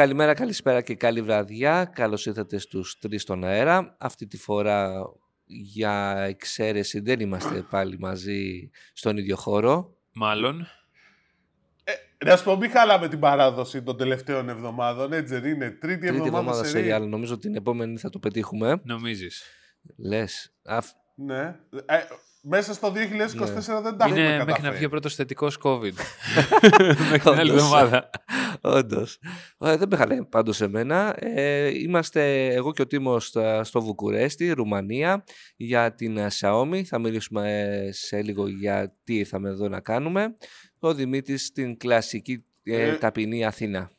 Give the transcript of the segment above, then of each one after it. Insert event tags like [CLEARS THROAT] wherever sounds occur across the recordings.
Καλημέρα, καλησπέρα και καλή βραδιά. Καλώς ήρθατε στους τρεις στον αέρα. Αυτή τη φορά για εξαίρεση δεν είμαστε πάλι μαζί στον ίδιο χώρο. Μάλλον. Ε, να σου πω, μην χάλαμε την παράδοση των τελευταίων εβδομάδων, έτσι δεν είναι. Τρίτη, Τρίτη εβδομάδα, εβδομάδα σε σεριάλ. Νομίζω την επόμενη θα το πετύχουμε. Νομίζεις. Λες. Αφ- Ναι. Ε, μέσα στο 2024 δεν τα έχουμε Είναι μέχρι να καταφέρει. βγει ο πρώτος θετικός COVID. [LAUGHS] μέχρι την άλλη Όντως. εβδομάδα. Όντως. δεν με χαλάει πάντως εμένα. Ε, είμαστε εγώ και ο Τίμος στα- στο Βουκουρέστι, Ρουμανία, για την ε, Xiaomi. Θα μιλήσουμε ε, σε λίγο για τι ήρθαμε εδώ να κάνουμε. Ο Δημήτρης στην κλασική ε, Ε, ταπεινή Αθήνα.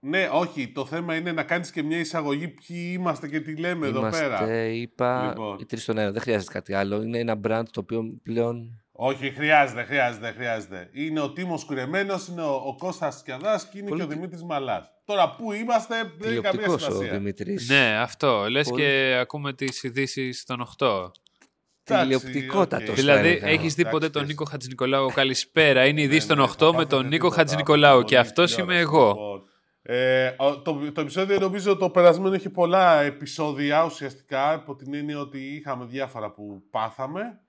Ναι, όχι. Το θέμα είναι να κάνεις και μια εισαγωγή ποιοι είμαστε και τι λέμε εδώ πέρα. Είμαστε, είπα, Λοιπόν. οι τρεις στον αέρα. Δεν χρειάζεται κάτι άλλο. Είναι ένα brand το οποίο πλέον... Όχι, χρειάζεται, χρειάζεται, χρειάζεται. Είναι ο Τίμος Κουρεμένος, είναι ο, ο Κώστας Σκιαδάς και είναι Πολύ και ο Δημήτρης Μαλάς. Τώρα που είμαστε δεν έχει καμία Τηλεοπτικός ο σημασία. Δημήτρης. ναι, αυτό. Λες Πολύ. και ακούμε τις ειδήσεις των 8. Τηλεοπτικότατος. οκ. θα Δηλαδή, έλεγα. έχεις δει Εντάξει, ποτέ τον θες. Νίκο Χατζηνικολάου καλησπέρα; Είναι η ειδήσει Ναι, των ναι, 8 θα με πάθετε τον Νίκο τίποτα. Χατζηνικολάου. Και Πολύ αυτός είμαι τηλεόραση, εγώ. Λοιπόν. Ε, ο- το, το επεισόδιο νομίζω το περασμένο έχει πολλά επεισόδια ουσιαστικά υπό την έννοια ότι είχαμε διάφορα που πάθαμε.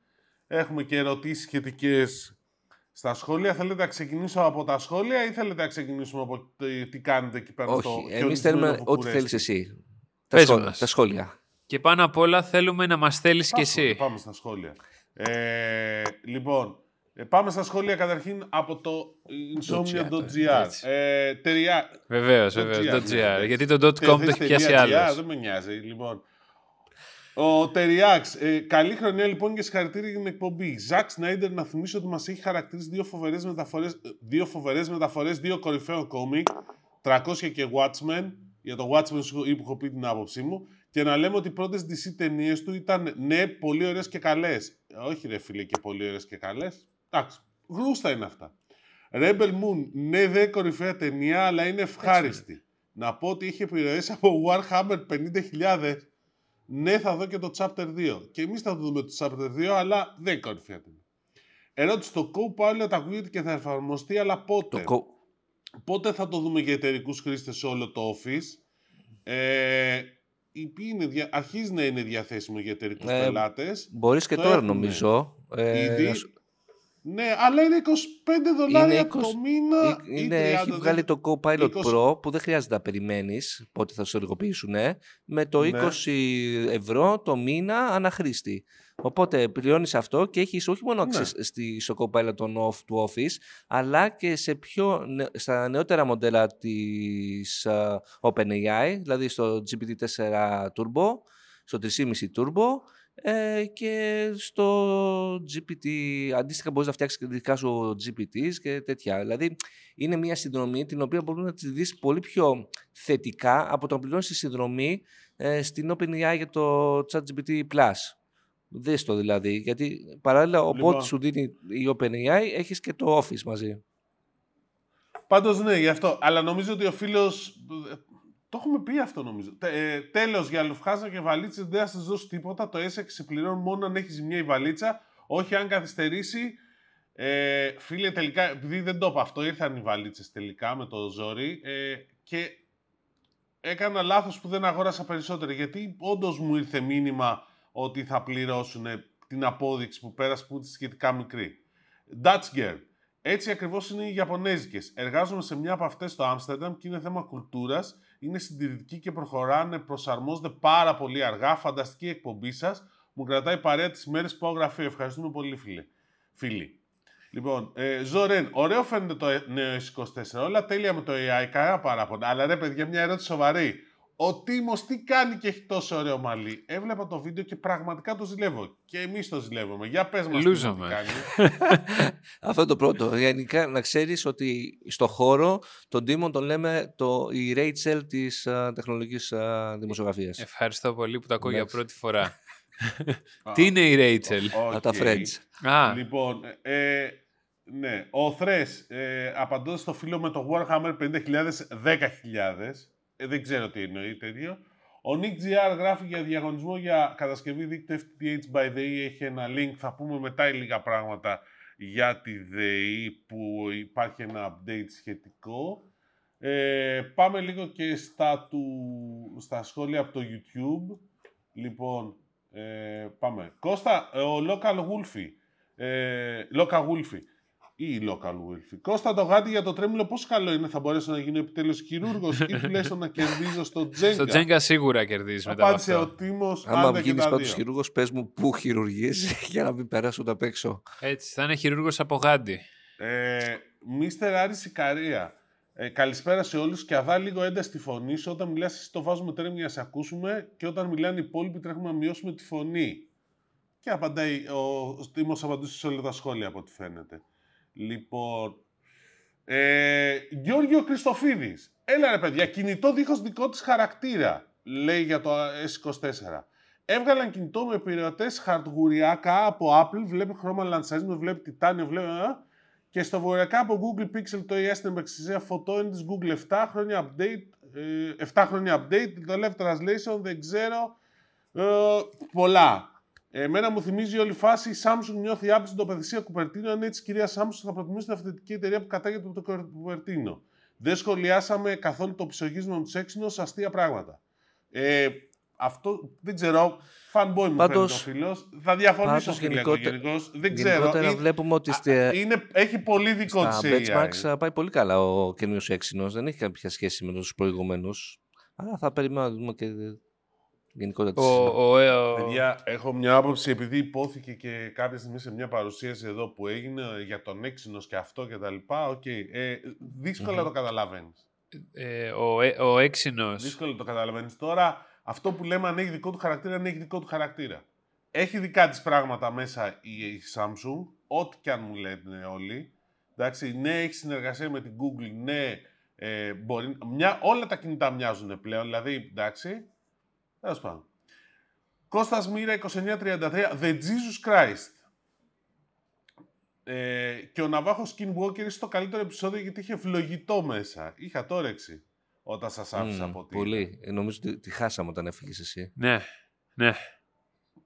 Έχουμε και ερωτήσεις σχετικές στα σχόλια. Θέλετε να ξεκινήσω από τα σχόλια ή θέλετε να ξεκινήσουμε από το- τι κάνετε εκεί πέρα στο Όχι, εμείς χιονισμένο θέλουμε ό,τι Βουκουρέστι. θέλεις εσύ. Τα, Πες σχόλια, μας. τα σχόλια. Και πάνω απ' όλα θέλουμε να μας θέλεις κι Πάμε, εσύ. Πάμε στα σχόλια. Ε, λοιπόν, ε, πάμε στα σχόλια καταρχήν από το insomnia.gr. έτσι. Ε, τεριά... Βεβαίως, Το βεβαίως. GR, το ναι, GR. ναι. Γιατί το .com το έχει πιάσει Θες.gr, άλλος. Δεν με νοιάζει. Λοιπόν. Ο Τεριάξ. Ε, καλή χρονιά λοιπόν και συγχαρητήρια για την εκπομπή. Ζακ Σνάιντερ, να θυμίσω ότι μας έχει χαρακτηρίσει δύο φοβερές μεταφορές, δύο, φοβερές μεταφορές, δύο κορυφαίων κόμικ, 300 και Watchmen. Για το Watchmen σου είπα- έχω πει την άποψή μου. Και να λέμε ότι οι πρώτες DC ταινίες του ήταν ναι, πολύ ωραίες και καλές. Όχι, ρε φίλε, και πολύ ωραίες και καλές. Εντάξει, γρούστα είναι αυτά. Rebel Moon, ναι, δε κορυφαία ταινία, αλλά είναι ευχάριστη. Να πω ότι είχε επιρροές από Warhammer 50.000. Ναι, θα δω και το Chapter 2. Και εμείς θα δούμε το Chapter 2, αλλά δεν είναι κορυφαία ταινία. Ερώτηση, το Co-Pilot ακούγεται και θα εφαρμοστεί, αλλά πότε; Το κο- Πότε θα το δούμε για εταιρικούς χρήστες σε όλο το Office; Ε, η ποιοι είναι, δια- αρχίζει να είναι διαθέσιμο για εταιρικούς Ε, πελάτες. Μπορείς και Το τώρα έχουμε. νομίζω. Ε, Ήδη. Να σου- Ναι, αλλά είναι 25 δολάρια 20 το μήνα. Ε, ή Είναι, 30, έχει δεν- βγάλει το Copilot 20. Pro που δεν χρειάζεται να περιμένεις πότε θα σου ενεργοποιήσουν με το Ναι. 20 ευρώ το μήνα αναχρήστη. Οπότε πληρώνεις αυτό και έχεις όχι μόνο Ναι. access στη, στο Copilot των off, του Office αλλά και σε πιο, νε- στα νεότερα μοντέλα της α, OpenAI δηλαδή στο GPT-4 Turbo, στο 3.5 Turbo ε, και στο GPT, αντίστοιχα μπορείς να φτιάξεις και δικά σου GPTs και τέτοια. Δηλαδή είναι μια συνδρομή την οποία μπορεί να της δεις πολύ πιο θετικά από το να πληρώνεις τη συνδρομή ε, στην OpenAI για το ChatGPT Plus. Δες το δηλαδή, γιατί παράλληλα οπότε Λοιπόν. σου δίνει η OpenAI έχεις και το Office μαζί. Πάντως ναι, γι' αυτό. Αλλά νομίζω ότι ο φίλος... Το έχουμε πει αυτό νομίζω. Τε, ε, τέλος, για λουφχάζα και βαλίτσες δεν θα σας δώσω τίποτα. Το S6 πληρώνει μόνο αν έχει ζημιά η βαλίτσα. Όχι αν καθυστερήσει. Ε, φίλε, τελικά, επειδή δεν το είπα αυτό, ήρθαν οι βαλίτσες τελικά με το ζόρι. Ε, και έκανα λάθος που δεν αγόρασα περισσότερο. Γιατί όντως μου ήρθε μήνυμα ότι θα πληρώσουν την απόδειξη που πέρασε που είναι σχετικά μικρή. Dutch Girl. Έτσι ακριβώς είναι οι Ιαπωνέζικες. Εργάζομαι σε μια από αυτές στο Άμστερνταμ και είναι θέμα κουλτούρας. Είναι συντηρητικοί και προχωράνε, προσαρμόζονται πάρα πολύ αργά. Φανταστική εκπομπή σας. Μου κρατάει παρέα τις μέρες που έγραφε. Ευχαριστούμε πολύ φίλε. φίλοι. Λοιπόν, ε, Ζωρέν, ωραίο φαίνεται το ε- νέο S24. Όλα τέλεια με το AI, κανένα παράπονο. Αλλά ρε παιδιά, μια ερώτηση σοβαρή. Ο Τίμος τι κάνει και έχει τόσο ωραίο μαλλί. Έβλεπα το βίντεο και πραγματικά το ζηλεύω. Και εμείς το ζηλεύουμε. Για πες μας. Λούζομαι. [LAUGHS] Αυτό είναι το πρώτο. Γενικά να ξέρεις ότι στο χώρο τον Τίμον τον λέμε το, η Rachel της α, τεχνολογικής α, δημοσιογραφίας. Ευχαριστώ πολύ που το ακούω για Εντάξει. πρώτη φορά. [LAUGHS] Τι είναι η Ρέιτσελ. Από τα Friends. Α, Λοιπόν, ε, ναι. Ο Θρες, ε, απαντώντας στο φίλο με το Warhammer 50.000, 10.000. Ε, δεν ξέρω τι εννοεί τέτοιο. Ο Nick GR γράφει για διαγωνισμό για κατασκευή δίκτυου FTTH by ΔΕΗ. Έχει ένα link. Θα πούμε μετά λίγα πράγματα για τη ΔΕΗ που υπάρχει ένα update σχετικό. Ε, πάμε λίγο και στα, του, στα σχόλια από το YouTube. Λοιπόν, ε, πάμε. Κώστα, ε, ο Local Wolfie. Ε, Local Wolfie. Ή Local Wolfie. Κώστα το γάτι για το τρέμιλο πόσο καλό είναι, θα μπορέσω να γίνω επιτέλους χειρούργος ή [LAUGHS] τουλάχιστον να κερδίζω στο Τζέγκα; Στο Τζέγκα σίγουρα κερδίζεις μετά από Απάντησε ο αυτό. Τίμος, Άμα άντε και βγεις τα πάντως δύο. χειρούργος, πες μου πού χειρουργείς [LAUGHS] για να μην περάσω τα απ' έξω. Έτσι, θα είναι χειρούργος από γάντι. Ε, Μίστερ Άρη Σικαρία. Ε, καλησπέρα σε όλους και αδά λίγο ένταση τη φωνή σου. Όταν μιλάς εσύ το βάζουμε τρέμει για να σε ακούσουμε και όταν μιλάνε οι υπόλοιποι τρέχουμε να μειώσουμε τη φωνή. Και απαντάει, ο Τίμος απαντούσε σε όλα τα σχόλια από ό,τι φαίνεται. Λοιπόν, ε, Γιώργιο Χριστοφίδης. Έλα ρε παιδιά, κινητό δίχως δικό της χαρακτήρα, λέει για το S24. Έβγαλαν κινητό με επιρρεωτές χαρτγουριακά από Apple, βλέπει χρώμα λανσαρίσμα, βλέπει τιτάνιο, βλέπει... α, και στο βορειακά από Google Pixel το ES στην επεξεργασία φωτό της Google 7 χρόνια update, ε, 7 χρόνια update, το left translation, δεν ξέρω, ε, πολλά. Εμένα μου θυμίζει όλη η φάση η Samsung νιώθει άπη στην τοποθεσία Κουπερτίνο. Αν έτσι, κυρία Samsung θα προτιμήσει την αυθεντική εταιρεία που κατάγεται από το Κουπερτίνο. Δεν σχολιάσαμε καθόλου το ψωγίσμα με τους έξινους, αστεία πράγματα. Ε, αυτό δεν ξέρω. Fanboy μου Πάντως- φαίνεται ο φίλος. Θα διαφωνήσω πάντως φίλε, γενικότερα- γενικώς. Δεν ξέρω. Γενικότερα Είναι- βλέπουμε ότι α, στη, είναι, έχει πολύ δικό στα της benchmarks α, πάει πολύ καλά ο καινούριος Exynos. Δεν έχει κάποια σχέση με τους προηγούμενους. Αλλά θα περιμένουμε να δούμε και γενικότερα τη Ο, ο, ε, ο- Παιδιά, έχω μια άποψη επειδή ειπώθηκε και κάποια στιγμή σε μια παρουσίαση εδώ που έγινε για τον Exynos και αυτό και τα λοιπά. Οκ. Ε, δύσκολα Μμμ. το καταλαβαίνεις. ε, ο, ε, ο Exynos. Δύσκολα το καταλαβαίνεις. Τώρα, αυτό που λέμε αν έχει δικό του χαρακτήρα, αν έχει δικό του χαρακτήρα. Έχει δικά της πράγματα μέσα η, η Samsung, ό,τι και αν μου λένε όλοι. Εντάξει, ναι, έχει συνεργασία με την Google, ναι, ε, μπορεί, μια, όλα τα κινητά μοιάζουν πλέον, δηλαδή, εντάξει, τέλος πάντων. Κώστας Μοίρα 2933, The Jesus Christ. Ε, και ο Ναβάχο Skinwalker είναι στο καλύτερο επεισόδιο γιατί είχε ευλογητό μέσα. Είχα το όρεξη όταν σας άφησα Μμμ, από τι. Πολύ. Ε, Νομίζω ότι τη χάσαμε όταν έφυγες εσύ. Ναι, ναι.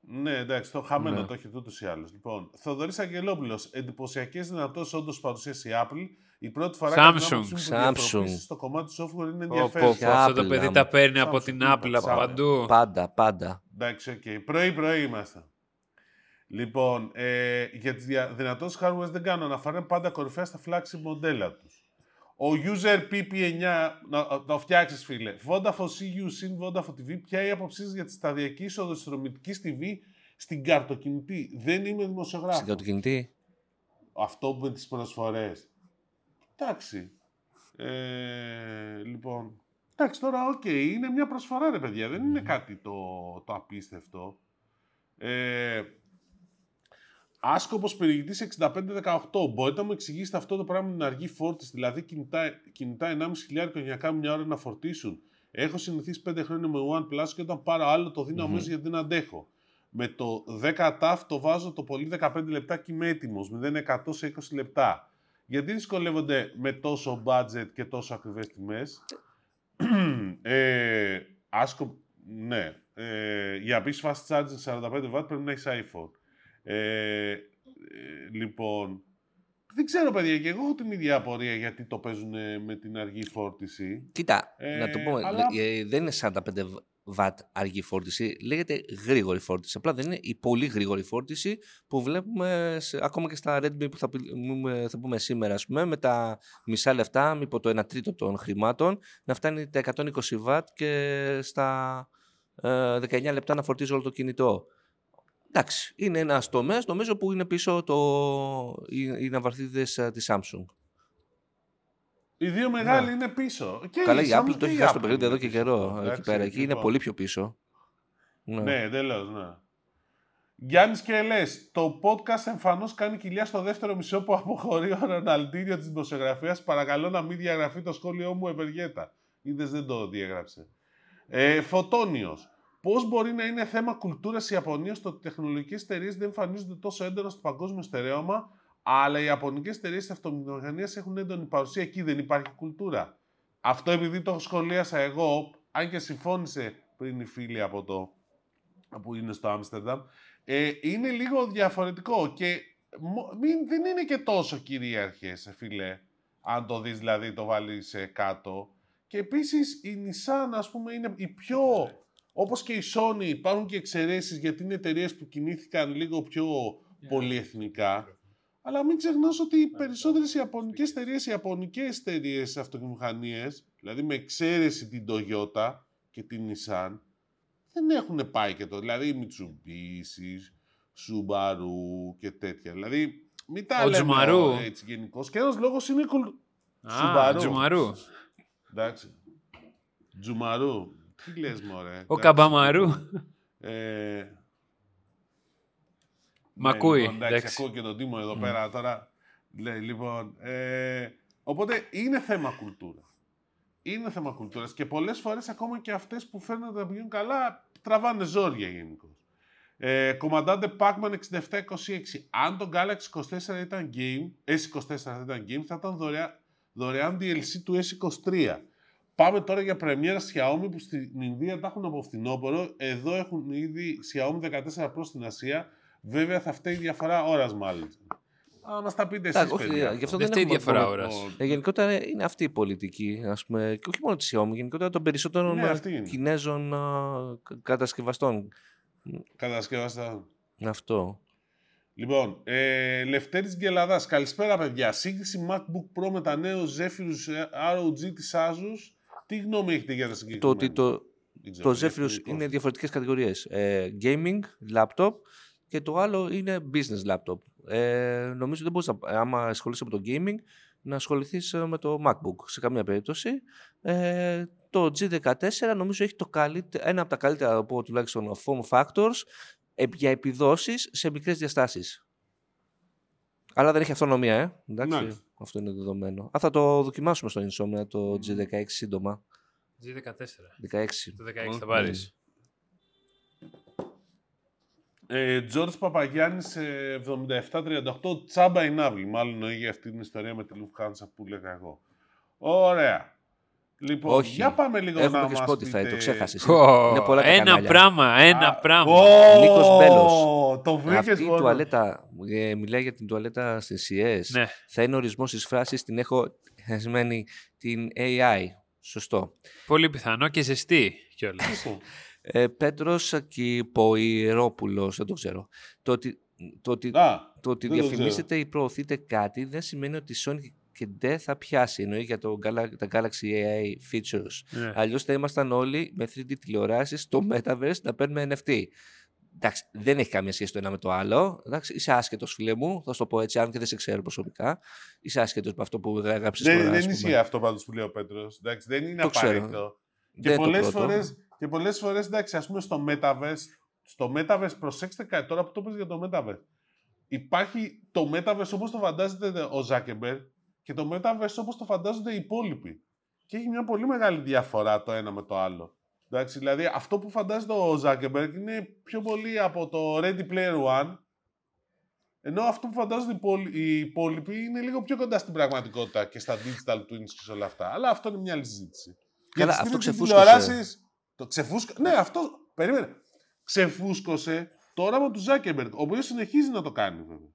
Ναι, εντάξει, το χαμένο Ναι. το έχει τούτος ή άλλω. Λοιπόν, Θοδωρής Αγγελόπουλος. Εντυπωσιακές δυνατότητε όντω παρουσίασε η Apple. Η πρώτη φορά Samsung. κατά την άποψή μου που Samsung. διαφοροποίησεις στο κομμάτι του software είναι Πω, πω, ενδιαφέρουσα. πω, αυτό το Apple, παιδί άμα. τα παίρνει από Samsung, την είπα, Apple από Samsung. παντού. Πάντα, πάντα. Εντάξει, οκ. Πρωί-πρωί είμαστε. Λοιπόν, ε, για τις δια... δυνατότητες hardware δεν κάνω αναφορά, είναι πάντα κορυφαία στα flagship μοντέλα τους. Ο user PP9, να να το φτιάξεις φίλε. Vodafone CU συν Vodafone TV, ποια είναι η άποψή σας για τη σταδιακή είσοδο της δρομητικής TV στην καρτοκινητή; Δεν είμαι δημοσιογράφος. Στην κινητή. Αυτό με τις προσφορές. Εντάξει. Ε, λοιπόν. Εντάξει, τώρα, οκ, είναι μια προσφορά, ρε παιδιά. Δεν είναι κάτι το, το απίστευτο. Ε, Άσκοπος περιηγητής 6518. Μπορείτε να μου εξηγήσετε αυτό το πράγμα με την αργή φόρτιση, δηλαδή κινητά, κινητά 1,5 για να κάνουν μια ώρα να φορτίσουν. Έχω συνηθίσει 5 χρόνια με OnePlus και όταν πάρω άλλο το δίνω Μμμ. αμέσως γιατί δεν αντέχω. Με το 10 TAF το βάζω το πολύ 15 λεπτά και είμαι έτοιμος. 0-100 σε 20 λεπτά. Γιατί δυσκολεύονται με τόσο budget και τόσο ακριβές τιμές; [CLEARS THROAT] ε, άσκο... Ναι. Ε, για να πεις fast charging 45 W πρέπει να έχεις iPhone. Ε, ε, λοιπόν, δεν ξέρω παιδιά και εγώ έχω την ίδια απορία γιατί το παίζουν με την αργή φόρτιση. Κοίτα, Ε, να το πούμε. αλλά- ε, δεν είναι 45 βατ αργή φόρτιση. Λέγεται γρήγορη φόρτιση. Απλά δεν είναι η πολύ γρήγορη φόρτιση που βλέπουμε σε- ακόμα και στα Redmi που θα, πούμε- θα πούμε σήμερα, ας πούμε, με τα μισά λεφτά, μήπως το 1 τρίτο των χρημάτων, να φτάνει τα 120 βατ και στα ε, 19 λεπτά να φορτίζει όλο το κινητό. Εντάξει, είναι ένας τομέας νομίζω που είναι πίσω το, οι, οι ναυαρχίδες ε, της Samsung. Οι δύο μεγάλοι είναι πίσω. Και Ναι. Καλά, η Samsung Apple το και έχει η χάσει το Apple παιχνίδι είναι εδώ και πίσω. καιρό. Εντάξει, Εκεί πέρα. Εκεί είναι λοιπόν. πολύ πιο πίσω. Ναι. Ναι, εντελώς, ναι. Γιάννης και λες, το podcast εμφανώς κάνει κοιλιά στο δεύτερο μισό που αποχωρεί ο Ροναλντίνιο της δημοσιογραφίας. Παρακαλώ να μην διαγραφεί το σχόλιο μου Ευεργέτα. Είδες δεν το διέγραψε. Ε, Φωτόνιος. Πώς μπορεί να είναι θέμα κουλτούρας η Ιαπωνία στο ότι οι τεχνολογικές εταιρείες δεν εμφανίζονται τόσο έντονα στο παγκόσμιο στερέωμα, αλλά οι Ιαπωνικές εταιρείες αυτομηχανίας έχουν έντονη παρουσία. Εκεί δεν υπάρχει κουλτούρα. Αυτό επειδή το σχολίασα εγώ, αν και συμφώνησε πριν η φίλη από το που είναι στο Άμστερνταμ, ε, είναι λίγο διαφορετικό και μο- μην, δεν είναι και τόσο κυρίαρχες, φίλε. Αν το δεις δηλαδή το βάλεις ε, κάτω. Και επίσης η Nissan ας πούμε είναι η πιο... Όπως και η Sony υπάρχουν και εξαιρέσεις γιατί είναι εταιρείες που κινήθηκαν λίγο πιο πολυεθνικά. Αλλά μην ξεχνάς ότι οι περισσότερες ιαπωνικές εταιρείες, οι ιαπωνικές εταιρείες αυτοκινητομηχανίες, δηλαδή με εξαίρεση την Toyota και την Nissan, δεν έχουν πάει και το. Δηλαδή η Mitsubishi, Subaru και τέτοια. Δηλαδή μην τα Ο λέμε Τζουμαρού. έτσι γενικώς. Και ένας λόγος είναι η κουλ- Α, Σουμπαρού. Τζουμαρού. Εντάξει. Τζουμαρού. Τι λες μωρέ. Ο εντάξει. Καμπαμαρού. Ε, Μ' ναι, ακούει. Λοιπόν, εντάξει, εντάξει. ακούω και τον Τίμο εδώ πέρα τώρα. Λέει, λοιπόν, ε, οπότε είναι θέμα κουλτούρα. Είναι θέμα κουλτούρας και πολλές φορές ακόμα και αυτές που φαίνονται να πηγαίνουν καλά τραβάνε ζόρια γενικώ. Ε, κομμαντάντε Pac-Man 6726. Αν το Galaxy 24 ήταν game, S24 θα ήταν game, θα ήταν δωρεά, δωρεάν DLC του S23. Πάμε τώρα για πρεμιέρα Xiaomi που στην Ινδία τα έχουν από φθινόπωρο. Εδώ έχουν ήδη Xiaomi 14 Pro στην Ασία. Βέβαια θα φταίει η διαφορά ώρας μάλλον. Α, μας τα πείτε εσείς, Εντάξει, όχι, παιδιά. γι' αυτό Δεν δεν φταίει η έχουμε διαφορά πρόβλημα. ώρας. Ε, γενικότερα είναι αυτή η πολιτική, ας πούμε, και όχι μόνο της Xiaomi, γενικότερα των περισσότερων Ναι, ε, αυτή είναι. Κινέζων α, κα- κατασκευαστών. Κατασκευάστα. Αυτό. Λοιπόν, ε, Λευτέρης Γκελαδάς. Καλησπέρα παιδιά. Σύγκριση MacBook Pro με τα νέο Zephyrus ε, ROG της Asus. Τι γνώμη έχετε για τα Το συγκεκριμένα. ότι το, Δεν ξέρω, το Zephyrus διαφορετικός. είναι διαφορετικές κατηγορίες. Ε, gaming, laptop και το άλλο είναι business laptop. Ε, νομίζω δεν μπορείς, να, άμα ασχολείσαι με το gaming, να ασχοληθείς ε, με το MacBook σε καμία περίπτωση. Ε, το G14 νομίζω έχει το καλύτερο, ένα από τα καλύτερα από τουλάχιστον form factors ε, για επιδόσεις σε μικρές διαστάσεις. Αλλά δεν έχει αυτονομία, ε. Εντάξει, Μάλιστα. Αυτό είναι δεδομένο. Α, θα το δοκιμάσουμε στο Insomnia το G16 σύντομα. G14. 16. Το 16 θα Mm. πάρεις. Ε, George Παπαγιάννης ε, 7738 τσάμπα Ινάβλη. Μάλλον έχει αυτή την ιστορία με τη Lufthansa που λέγα εγώ. Ωραία. Λοιπόν, Όχι. για πάμε λίγο Έχουμε να και μας Spotify, πείτε... το ξέχασες. Πω, Είναι πολλά τα Ένα κανάλια. πράγμα, ένα Α, πράγμα. Ω, Νίκος Μπέλος. Το βρήκες Αυτή η μόνο. τουαλέτα, ε, μιλάει για την τουαλέτα στις ΙΕΣ. Ναι. Θα είναι ορισμός της φράσης, την έχω χασμένη την AI. Σωστό. Πολύ πιθανό και ζεστή κιόλας. [LAUGHS] Λοιπόν, Ε, Πέτρος Κυποϊρόπουλος, δεν το ξέρω. Το ότι, το ότι, Α, το ότι δεν το διαφημίσετε ή προωθείτε κάτι δεν σημαίνει ότι η Sony και δεν θα πιάσει. Εννοεί για το, Gala- τα Galaxy AI features. Ναι. Αλλιώς θα ήμασταν όλοι με 3D τηλεοράσεις στο Metaverse να παίρνουμε NFT. Εντάξει, δεν έχει καμία σχέση το ένα με το άλλο. Εντάξει, είσαι άσχετο, φίλε μου. Θα σου το πω έτσι, αν και δεν σε ξέρω προσωπικά. Είσαι άσχετο με αυτό που έγραψες δεν, τώρα. δεν ας πούμε. ισχύει αυτό πάντως που λέει ο Πέτρος. Εντάξει, δεν είναι Το ξέρω. απαραίτητο. Και Δεν το πολλές, πρώτο. φορές, και πολλές φορές, εντάξει, ας πούμε στο Metaverse, στο Metaverse, προσέξτε κάτι τώρα που το πες για το Metaverse. Υπάρχει το Metaverse όπως το φαντάζεται ο Zuckerberg και το Metaverse όπως το φαντάζονται οι υπόλοιποι. Και έχει μια πολύ μεγάλη διαφορά το ένα με το άλλο. Εντάξει, δηλαδή αυτό που φαντάζεται ο Zuckerberg είναι πιο πολύ από το Ready Player One, ενώ αυτό που φαντάζονται οι υπόλοι- οι υπόλοιποι είναι λίγο πιο κοντά στην πραγματικότητα και στα digital twins και σε όλα αυτά. Αλλά αυτό είναι μια άλλη συζήτηση. Καλά, Γιατί αυτό στην ξεφούσκωσε. τηλεοράσεις- Το ξεφούσκωσε. Ναι, αυτό. Περίμενε. Ξεφούσκωσε το όραμα του Ζάκεμπεργκ, ο οποίος συνεχίζει να το κάνει, βέβαια.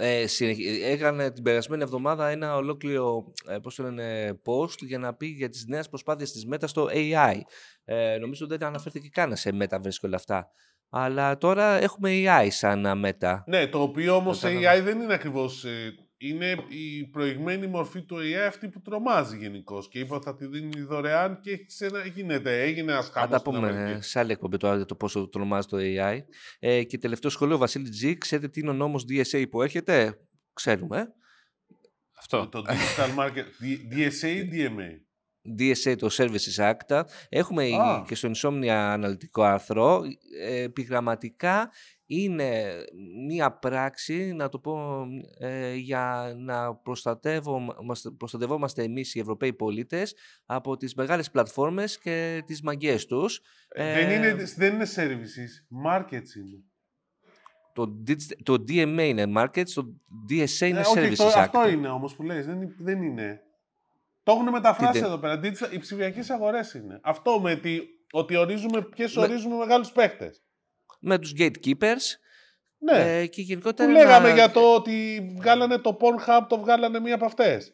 Ε, συνεχ- Έκανε την περασμένη εβδομάδα ένα ολόκληρο ε, πώς το λένε, post για να πει για τις νέες προσπάθειες της Meta στο AI. Ε, νομίζω δεν αναφέρθηκε καν σε Metaverse και όλα αυτά. Αλλά τώρα έχουμε AI σαν α, Meta. Ναι, το οποίο όμως Κατάλαβα. AI δεν είναι ακριβώς. Είναι η προηγμένη μορφή του AI αυτή που τρομάζει γενικώς. Και είπα θα τη δίνει δωρεάν και έχει ένα, γίνεται, έγινε ένας Θα χαμό. τα πούμε ε, σε άλλη εκπομπή τώρα για το πόσο τρομάζει το AI. Ε, και τελευταίο σχολείο, Βασίλη G, ξέρετε τι είναι ο νόμος DSA που έρχεται; Ξέρουμε. ε. Αυτό. Το Digital Market. D- DSA ή DMA. DSA, το Services Act. Έχουμε Α. και στο Insomnia αναλυτικό άρθρο. Ε, επιγραμματικά είναι μία πράξη, να το πω, ε, για να προστατεύομαστε, προστατευόμαστε εμείς οι Ευρωπαίοι πολίτες από τις μεγάλες πλατφόρμες και τις μαγκές τους. Ε, Ε, δεν, είναι, δεν είναι services, markets είναι. Το, digit- το DMA είναι markets, το DSA είναι Ε, όχι, Services το- Act. αυτό είναι όμως που λες, δεν, δεν είναι. Το έχουν μεταφράσει Τι δεν- εδώ πέρα. Digital- Οι ψηφιακές αγορές είναι. Αυτό με τη, ότι ορίζουμε ποιες Με- ορίζουμε μεγάλους παίχτες. Με τους gatekeepers Ναι. ε, και που γενικότερα λέγαμε να- για το ότι βγάλανε το Pornhub, το βγάλανε μία από αυτές.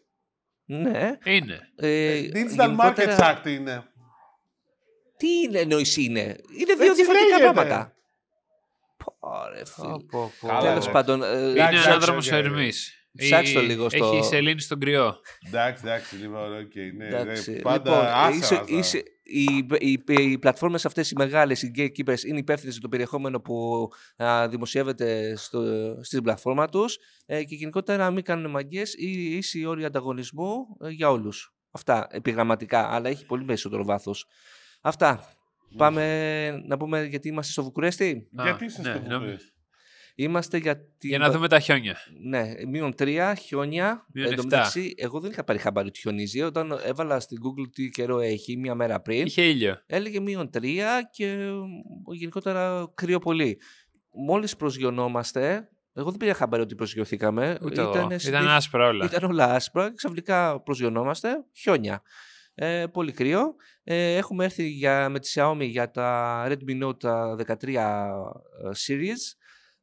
Ναι. Είναι. Ε, Digital Markets γενικότερα- Act είναι. Τι είναι εννοείς είναι; Είναι δύο Έτσι διαφορετικά λέγεται. πράγματα. Πόρε φίλε. Καλά, Τέλος εντάξει. πάντων. ε, Είναι Εντάξει, ανάδρομος εντάξει, Ερμής. Ψάξτε το Η- λίγο στο- Έχει η σελήνη στον κρυό. Εντάξει, εντάξει, λοιπόν, οκ. ναι, Εντάξει. ναι, πάντα Λοιπόν, άσα, είσαι- άσα. είσαι- οι, οι, οι πλατφόρμες αυτές οι μεγάλες, οι gatekeepers, είναι υπεύθυνε για το περιεχόμενο που α, δημοσιεύεται στο, στην πλατφόρμα τους ε, και γενικότερα μην κάνουν μαγκές ή ίση όροι ανταγωνισμού ε, για όλους. Αυτά επιγραμματικά, αλλά έχει πολύ περισσότερο βάθος. Αυτά. Πάμε να πούμε γιατί είμαστε στο Βουκουρέστι. Γιατί Α, είσαι ναι, στο νόμι- Βουκουρέστι; Είμαστε για την... Για να δούμε τα χιόνια. Ναι, μείον 3, χιόνια. Μείον Εν τω εφτά. μεταξύ, εγώ δεν είχα πάρει χαμπάρι ότι χιονίζει. Όταν έβαλα στην Google τι καιρό έχει, μία μέρα πριν, Είχε ήλιο. έλεγε μείον 3 και μ, γενικότερα κρύο πολύ. Μόλις προσγειωνόμαστε, εγώ δεν πήρα χαμπάρι ότι προσγειωθήκαμε. Ούτε εγώ. Ήταν, Ήταν συνήθι- άσπρα όλα. ήταν όλα άσπρα και ξαφνικά προσγειωνόμαστε, χιόνια. Ε, πολύ κρύο. Ε, έχουμε έρθει για, με τη Xiaomi για τα Redmi Note 13 series.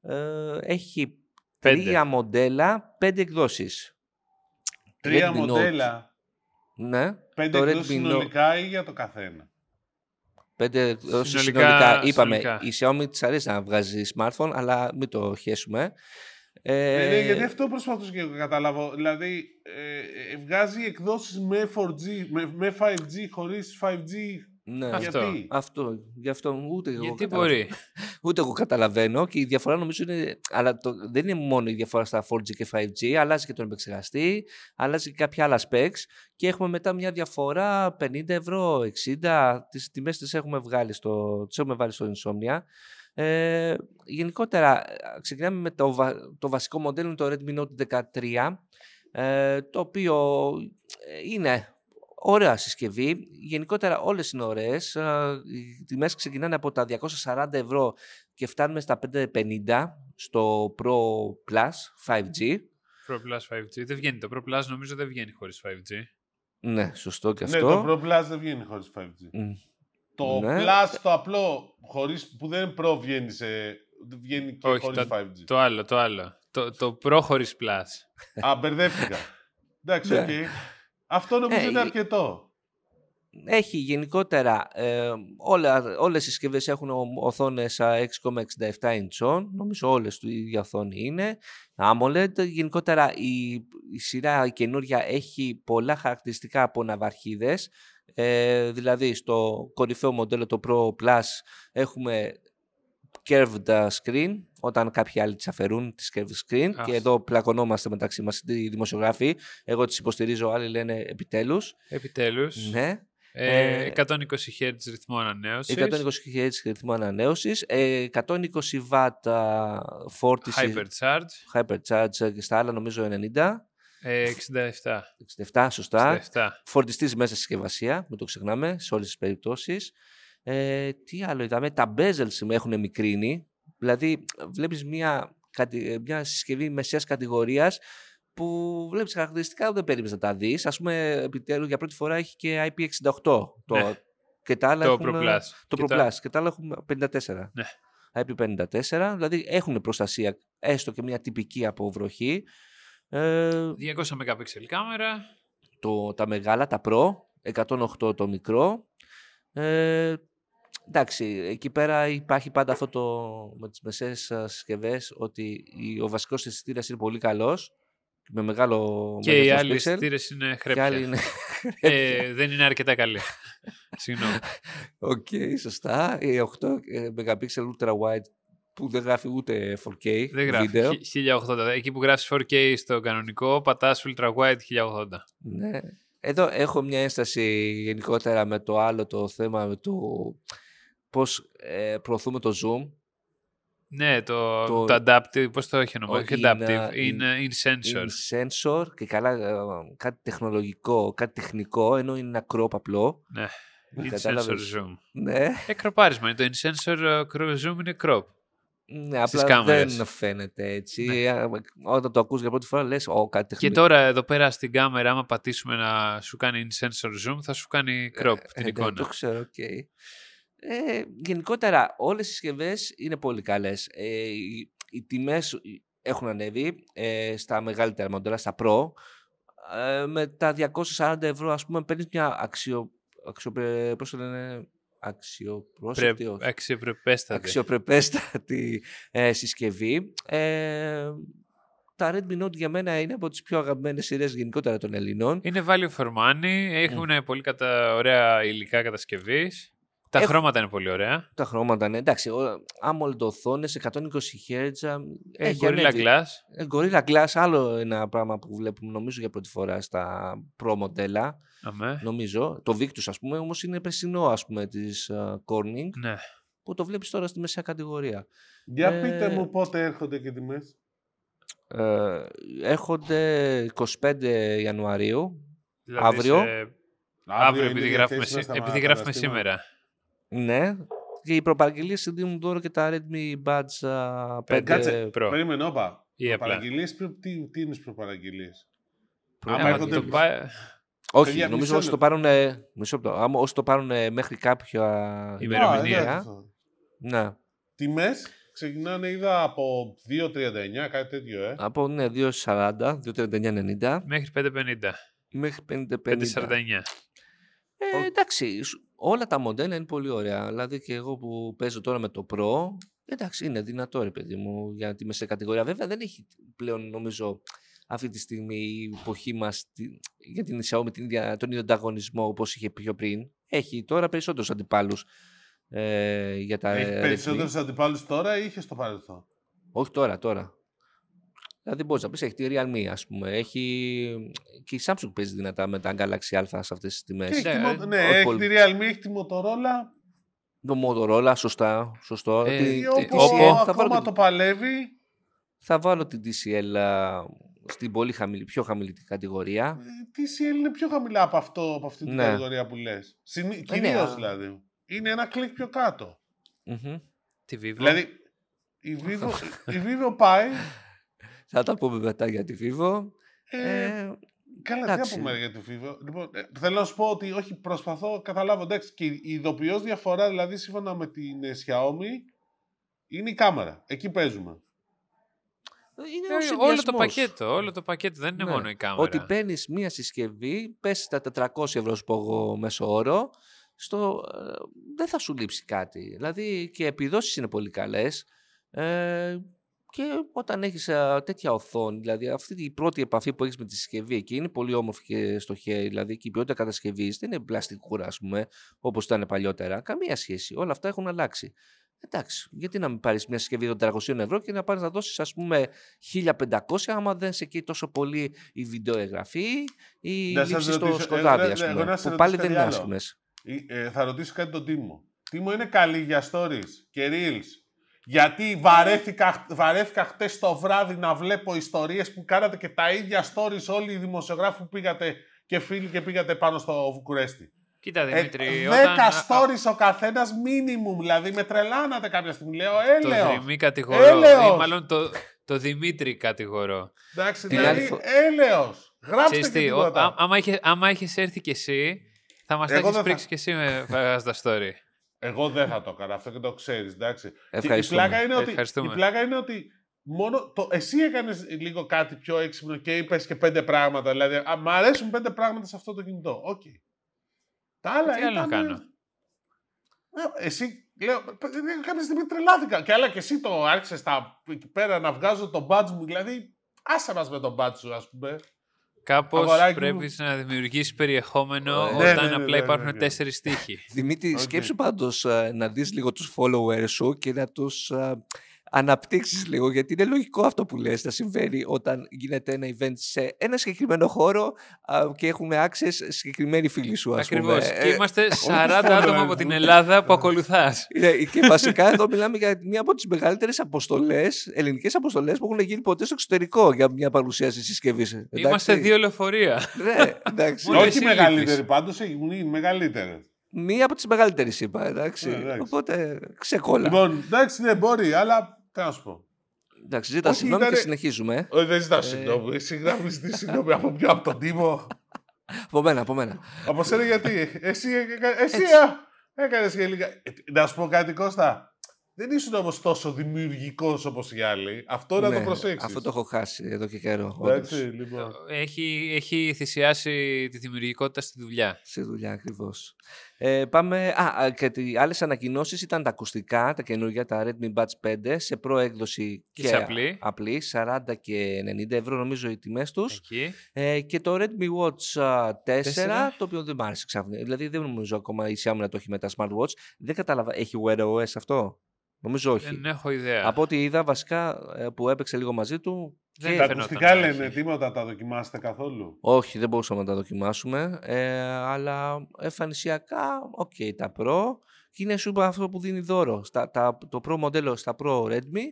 Ε, έχει Πέντε. τρία μοντέλα, πέντε εκδόσεις. Τρία Redmi Note. μοντέλα. Ναι, Πέντε το εκδόσεις Redmi Note. συνολικά ή για το καθένα; Πέντε εκδόσεις Συνολικά- συνολικά. Είπαμε, συνολικά. η Xiaomi της αρέσει να βγάζει smartphone, αλλά μην το χέσουμε. Ε, Ε, ναι, γιατί αυτό προσπαθούσα και εγώ να καταλάβω. Δηλαδή, ε, ε, βγάζει εκδόσεις με 4G, με, με 5G, χωρίς 5G. ναι, Αυτό. Γιατί; Αυτό, γι' αυτό ούτε εγώ Γιατί καταλαβαίνω. μπορεί; [LAUGHS] Ούτε εγώ καταλαβαίνω και η διαφορά νομίζω είναι. Αλλά το, δεν είναι μόνο η διαφορά στα 4G και 5G, αλλάζει και τον επεξεργαστή, αλλάζει και κάποια άλλα specs και έχουμε μετά μια διαφορά 50 ευρώ, 60. Τις τιμές τις έχουμε βγάλει στο, τις έχουμε βάλει στο Insomnia. Ε, γενικότερα, ε, ξεκινάμε με το, βα- το βασικό μοντέλο, είναι το Redmi Note 13, ε, το οποίο ε, είναι ωραία συσκευή. Γενικότερα όλες είναι ωραίες. Ε, Οι τιμές ξεκινάνε από τα 240 ευρώ και φτάνουμε στα 550 στο Pro Plus 5G. Pro Plus 5G. Δεν βγαίνει. Το Pro Plus νομίζω δεν βγαίνει χωρίς 5G. Ναι, σωστό και Ναι, αυτό. το Pro Plus δεν βγαίνει χωρίς 5G. Μμ. Το Ναι. Plus, το απλό, χωρίς, που δεν είναι Pro, βγαίνει, σε, βγαίνει και Όχι, χωρίς το, 5G. το άλλο, το άλλο. Το, το Pro χωρίς Plus. Α, μπερδεύτηκα. Εντάξει, Ναι. οκ. Αυτό νομίζω Ε, είναι η- αρκετό. Έχει γενικότερα ε, όλα, όλες οι συσκευές έχουν ο- οθόνες α, 6,67 inch, νομίζω όλες τους η ίδια οθόνη είναι. AMOLED, γενικότερα η, η σειρά η καινούρια έχει πολλά χαρακτηριστικά από ναυαρχίδες, ε, δηλαδή στο κορυφαίο μοντέλο το Pro Plus έχουμε curved screen, όταν κάποιοι άλλοι τις αφαιρούν τις curved screen Αχ. και εδώ πλακωνόμαστε μεταξύ μας οι δημοσιογράφοι, εγώ τις υποστηρίζω, άλλοι λένε επιτέλους. Επιτέλους. Ναι. Ε, Ε, 120 Hz ρυθμό ανανέωσης. 120 Hz ρυθμό ανανέωσης, 120 W α, φόρτιση Hypercharge. hypercharge και στα άλλα νομίζω 90. Ε, 67. 67, σωστά. 67. Φορτιστής μέσα στη συσκευασία, μην το ξεχνάμε, σε όλες τις περιπτώσεις. Ε, τι άλλο είδαμε, τα bezels με έχουν μικρύνει. Δηλαδή, βλέπεις μια, κατη- μια συσκευή μεσαίας κατηγορίας που βλέπεις χαρακτηριστικά που δεν περίμενες να τα δεις. Ας πούμε, επιτέλους για πρώτη φορά έχει και IP68. Το, Ναι. και τα άλλα Το έχουν, Pro Plus. Το Και Pro τα- Plus και τα άλλα έχουμε 54. Ναι. IP54, δηλαδή έχουν προστασία, έστω και μια τυπική από βροχή. Ε, 200 MP κάμερα. το, τα μεγάλα, τα Pro, 108 το μικρό. Ε, εντάξει, εκεί πέρα υπάρχει πάντα αυτό το με τις μεσαίες συσκευές ότι η- ο βασικός αισθητήρας είναι πολύ καλός με μεγάλο Και οι μέγεθος άλλοι pixel, αισθητήρες είναι και χρέπια. άλλοι είναι... Ε, [LAUGHS] δεν είναι αρκετά καλή. Συγγνώμη. Οκ, σωστά. Η 8 ε, MP ultra wide που δεν γράφει ούτε 4K Δεν γράφει. βίντεο. Χι- 1080. Εκεί που γράφεις 4K στο κανονικό, πατάς ultra wide 1080. Ναι. Εδώ έχω μια ένσταση γενικότερα με το άλλο το θέμα με το πώς ε, προωθούμε το zoom. Ναι, το, Το- το, adaptive, πώς το έχει ονομάσει, Όχι, όχι adaptive, είναι- είναι in sensor. Είναι sensor και καλά ε, κάτι τεχνολογικό, κάτι τεχνικό, ενώ είναι ένα crop απλό. Ναι, in sensor Κατάλαβες. zoom. Ναι, Ε, κροπάρισμα είναι. Το in sensor ε, cro- zoom είναι crop. ναι Στις απλά κάμερες. δεν φαίνεται έτσι. Ναι. Ε, Όταν το ακούς για πρώτη φορά λες, «Ω, κάτι Και τεχνολογικό». τώρα εδώ πέρα στην κάμερα, άμα πατήσουμε να σου κάνει in sensor zoom, θα σου κάνει crop Ε, την ναι, εικόνα. Το ξέρω, οκ. Ε, γενικότερα, όλες οι συσκευές είναι πολύ καλές. Ε, οι, οι τιμές έχουν ανέβει ε, στα μεγαλύτερα μοντέλα, στα Pro. ε, με τα 240 ευρώ, ας πούμε, παίρνεις μια αξιο... αξιοπρε... πώς το λένε, αξιοπρόσεκτη, όχι. Αξιοπρεπέστατη. αξιοπρεπέστατη ε, συσκευή. Ε, τα Redmi Note για μένα είναι από τις πιο αγαπημένες σειρές γενικότερα των Ελληνών. Είναι value for money. Έχουν πολύ κατα... ωραία υλικά κατασκευής. Τα Έχω- χρώματα είναι πολύ ωραία. Τα χρώματα, ναι. Εντάξει, ο- AMOLED οθόνες, 120 Hz. Έχει Gorilla Glass. Ε, Gorilla Glass, άλλο ένα πράγμα που βλέπουμε νομίζω για πρώτη φορά στα Pro μοντέλα. Αμέ. Νομίζω. Το Victus, ας πούμε, όμως είναι περσινό, ας πούμε, της ε, Corning, Ναι. που το βλέπεις τώρα στη μεσαία κατηγορία. Για Ε, πείτε μου πότε έρχονται και τιμές. Ε, έρχονται 25 Ιανουαρίου. Δηλαδή Αύριο. σε- Αύριο, είναι επειδή για γράφουμε, θέσεις σή- στα επειδή γράφουμε καταστήματα. σήμερα. Ναι. Και οι προπαραγγελίες δίνουν τώρα και τα Redmi Buds α, 5 Ε, κάτσε. Pro. Περίμενε, όπα. Ή απλά. Προπαραγγελίες, προ- τι, τι είναι στις προπαραγγελίες. Pro- Άμα Άμα έρχονται- το πάει- Όχι, Παιδιά, νομίζω μισό όσοι το λεπτό. πάρουν. ε, Μισό λεπτό. Άμα όσοι το πάρουν ε, μέχρι κάποια Ημερομηνία. Α, ημερομηνία. εντάξει. Ναι. Τιμές ξεκινάνε, είδα, από 2,39, κάτι τέτοιο, ε. Από ναι, 2,40, 2,39,90 μέχρι 550. μέχρι 5,50. 549. Ε, εντάξει, σου- όλα τα μοντέλα είναι πολύ ωραία. Δηλαδή και εγώ που παίζω τώρα με το Pro, εντάξει, είναι δυνατό ρε παιδί μου για τη μεσαία κατηγορία. Βέβαια δεν έχει πλέον νομίζω αυτή τη στιγμή η εποχή μας τη- για την Xiaomi την ίδια, τον ίδιο ανταγωνισμό όπως είχε πιο πριν. Έχει τώρα περισσότερους αντιπάλους ε, για τα Έχει Redmi. περισσότερους αντιπάλους τώρα ή είχε στο παρελθόν; Όχι τώρα, τώρα. Δηλαδή μπορείς να πεις έχει τη Realme, ας πούμε. Έχει και η Samsung παίζει δυνατά με τα Galaxy A σε αυτές τις Και τιμές. έχει Ναι, τη ε, Mo- ναι, όχι έχει πολύ. τη Realme, έχει τη Motorola. Το Motorola, σωστά. σωστό. Ε, Τη- τι- Η τη Oppo Oppo. TCL, θα, ακόμα βάλω το την, παλεύει. θα βάλω την TCL α, στην πολύ χαμηλή, πιο χαμηλή την κατηγορία. Η TCL είναι πιο χαμηλά από, αυτό, από αυτή την Ναι. κατηγορία που λες. Συνή... ναι, Κυρίως α. δηλαδή. Είναι ένα κλικ πιο κάτω. Μμμ. Τη Vivo. Δηλαδή, η Vivo, η Vivo πάει... Θα τα πούμε μετά για τη Vivo. Ε, Ε, Καλά, τι εντάξει. να πούμε για τη Vivo. Λοιπόν, ε, θέλω να σου πω ότι όχι, προσπαθώ, καταλάβω, εντάξει, και η ειδοποιώς διαφορά, δηλαδή σύμφωνα με την ε, Xiaomi, είναι η κάμερα. Εκεί παίζουμε. είναι Ε, ο όλο το συνδυασμός. πακέτο. Όλο το πακέτο. Δεν είναι Ναι. μόνο η κάμερα. Ότι παίρνεις μία συσκευή, πέσει τα 400 ευρώ σου πω εγώ μέσω όρο, στο, ε, δεν θα σου λείψει κάτι. Δηλαδή και οι επιδόσεις είναι πολύ καλές. Ε, και όταν έχεις ε, τέτοια οθόνη, δηλαδή αυτή η πρώτη επαφή που έχεις με τη συσκευή εκεί είναι πολύ όμορφη και στο χέρι, δηλαδή και η ποιότητα κατασκευής δεν είναι πλαστικούρα ας πούμε, όπως ήταν παλιότερα. Καμία σχέση. Όλα αυτά έχουν αλλάξει. Εντάξει, γιατί να μην πάρεις μια συσκευή των 300 ευρώ και να πάρεις να δώσεις ας πούμε 1500 άμα δεν σε καίει τόσο πολύ η βιντεοεγγραφή ή η Να σας λήψη στο ρωτήσω, ε, σκοτάδι ναι, ας ναι, εγώ πούμε, να σε που πάλι ρωτήσω δεν είναι κάτι άλλο. άσχημες. Ε, ε, θα ρωτήσω κάτι τον Τίμο. Τίμο είναι καλή για stories και reels. Γιατί βαρέθηκα, βαρέθηκα χτες το βράδυ να βλέπω ιστορίες που κάνατε και τα ίδια stories όλοι οι δημοσιογράφοι που πήγατε και φίλοι και πήγατε πάνω στο Βουκουρέστι. Κοίτα, Ε, Δημήτρη, δέκα όταν stories ο καθένας minimum, δηλαδή με τρελάνατε κάποια στιγμή. Λέω, το έλεος. Δημή κατηγορώ, Έλεος. ή μάλλον το, το Δημήτρη κατηγορώ. Εντάξει, Την δηλαδή, άλλη φο- έλεος. Γράψτε Ξέρεις και τι, ο- τίποτα. α- άμα, είχε, άμα είχες έρθει κι εσύ, θα μας τα Εγώ έχεις δεν θα- πρίξει κι εσύ με βάζοντας τα story. Εγώ δεν θα το έκανα αυτό και το ξέρεις, εντάξει. Και Η Ευχαριστούμε. πλάκα, είναι ότι, Ευχαριστούμε. η πλάκα είναι ότι μόνο το, εσύ έκανες λίγο κάτι πιο έξυπνο και είπες και πέντε πράγματα. Δηλαδή, α, μ' αρέσουν πέντε πράγματα σε αυτό το κινητό. Οκ. Τα άλλα Τι άλλο να ήταν- κάνω; Ε, Εσύ, λέω, π- ε, κάποια στιγμή τρελάθηκα. Και άλλα και εσύ το άρχισες τα, εκεί πέρα να βγάζω το badge μου. Δηλαδή, άσε μας με το badge σου, ας πούμε. Κάπως Αγοράκι πρέπει να δημιουργήσεις περιεχόμενο Ναι, όταν ναι, ναι, απλά ναι, υπάρχουν ναι, ναι. τέσσερις στίχοι. Δημήτρη, Οκ. σκέψου πάντως ε, να δεις λίγο τους followers σου και να τους ε, αναπτύξεις λίγο, γιατί είναι λογικό αυτό που λες να συμβαίνει όταν γίνεται ένα event σε ένα συγκεκριμένο χώρο α, και έχουν access συγκεκριμένοι φίλοι σου, ας Ακριβώς. πούμε. Και Ε, είμαστε [LAUGHS] 40 followers, άτομα από την Ελλάδα που ακολουθάς. Ναι, και βασικά εδώ μιλάμε για μία από τις μεγαλύτερες αποστολές, ελληνικές αποστολές που έχουν γίνει ποτέ στο εξωτερικό για μια παρουσίαση συσκευής. Εντάξει. Είμαστε δύο λεωφορεία. Ναι, εντάξει. Μόνο Όχι εσύ μεγαλύτερη λείπεις. πάντως, είναι οι μεγαλύτερες. Μία από τις μεγαλύτερες είπα, εντάξει. Ναι, εντάξει. Οπότε ξεκόλλα. Λοιπόν, εντάξει, ναι, μπορεί, αλλά τι να σου πω. εντάξει, ζήτα όχι, συγγνώμη ήτανε- και συνεχίζουμε. Όχι, δεν Ε. ζητάω συγγνώμη. Συγγνώμη, ζητή συγγνώμη από ποιο, από τον Τίμο. Από μένα, από μένα. Από σένα γιατί. Εσύ, έκα- εσύ Έτσι. α, έκανες και λίγα. Ε, Να σου πω κάτι Κώστα. Δεν ήσουν όμως τόσο δημιουργικός όπως οι άλλοι. Αυτό να το Ναι, προσέξεις. Αυτό το έχω χάσει εδώ και καιρό. Εντάξει, όντως. λοιπόν. Έχει, έχει θυσιάσει τη δημιουργικότητα στη δουλειά. Σε δουλειά ακριβώς. Ε, πάμε. Α, α, και τι άλλες ανακοινώσεις ήταν τα ακουστικά, τα καινούργια, τα Redmi Buds 5 σε προέκδοση Και και, σε απλή. απλή, 40 και 90 ευρώ νομίζω οι τιμές τους. Εκεί. Ε, και το Redmi Watch α, 4, Τέσσερα. το οποίο δεν μ' άρεσε ξαφνικά. Δηλαδή δεν νομίζω ακόμα η Xiaomi να το έχει με τα smartwatch. Δεν κατάλαβα, έχει Wear OS αυτό; Νομίζω όχι. Δεν έχω ιδέα. Από ό,τι είδα βασικά ε, που έπαιξε λίγο μαζί του. Δεν και- Τα φαινόταν ακουστικά να λένε έχει. τίποτα, τα δοκιμάσετε καθόλου. Όχι, δεν μπορούσαμε να τα δοκιμάσουμε. Ε, αλλά εμφανισιακά, οκ, τα Pro. Και είναι σου είπα αυτό που δίνει δώρο. Στα, τα, το Pro μοντέλο στα Pro Redmi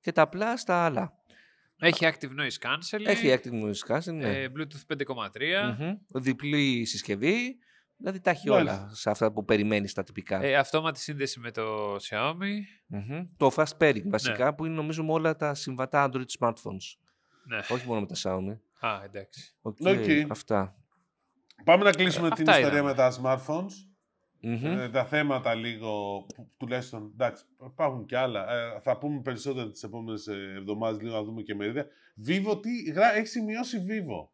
και τα απλά στα άλλα. Έχει active noise cancelling. Έχει active noise cancelling, ναι. ε, Bluetooth 5.3. Μμμ. Διπλή συσκευή. Δηλαδή τα έχει Μάλιστα. όλα σε αυτά που περιμένεις τα τυπικά. Ε, αυτόματη σύνδεση με το Xiaomi. Μμμ. Το fast pairing Ναι. βασικά που είναι νομίζω με όλα τα συμβατά Android smartphones. Ναι. Όχι μόνο με τα Xiaomi. Α, εντάξει. Οκ, Οκ. Αυτά. Πάμε να κλείσουμε Ε, την αυτά ιστορία είδαμε. με τα smartphones. Μμμ. Ε, τα θέματα λίγο, που, τουλάχιστον, εντάξει, υπάρχουν και άλλα. Ε, θα πούμε περισσότερα τις επόμενες ε, εβδομάδες, λίγο να δούμε και μερίδια. Vivo, τι γρα, έχει σημειώσει Vivo.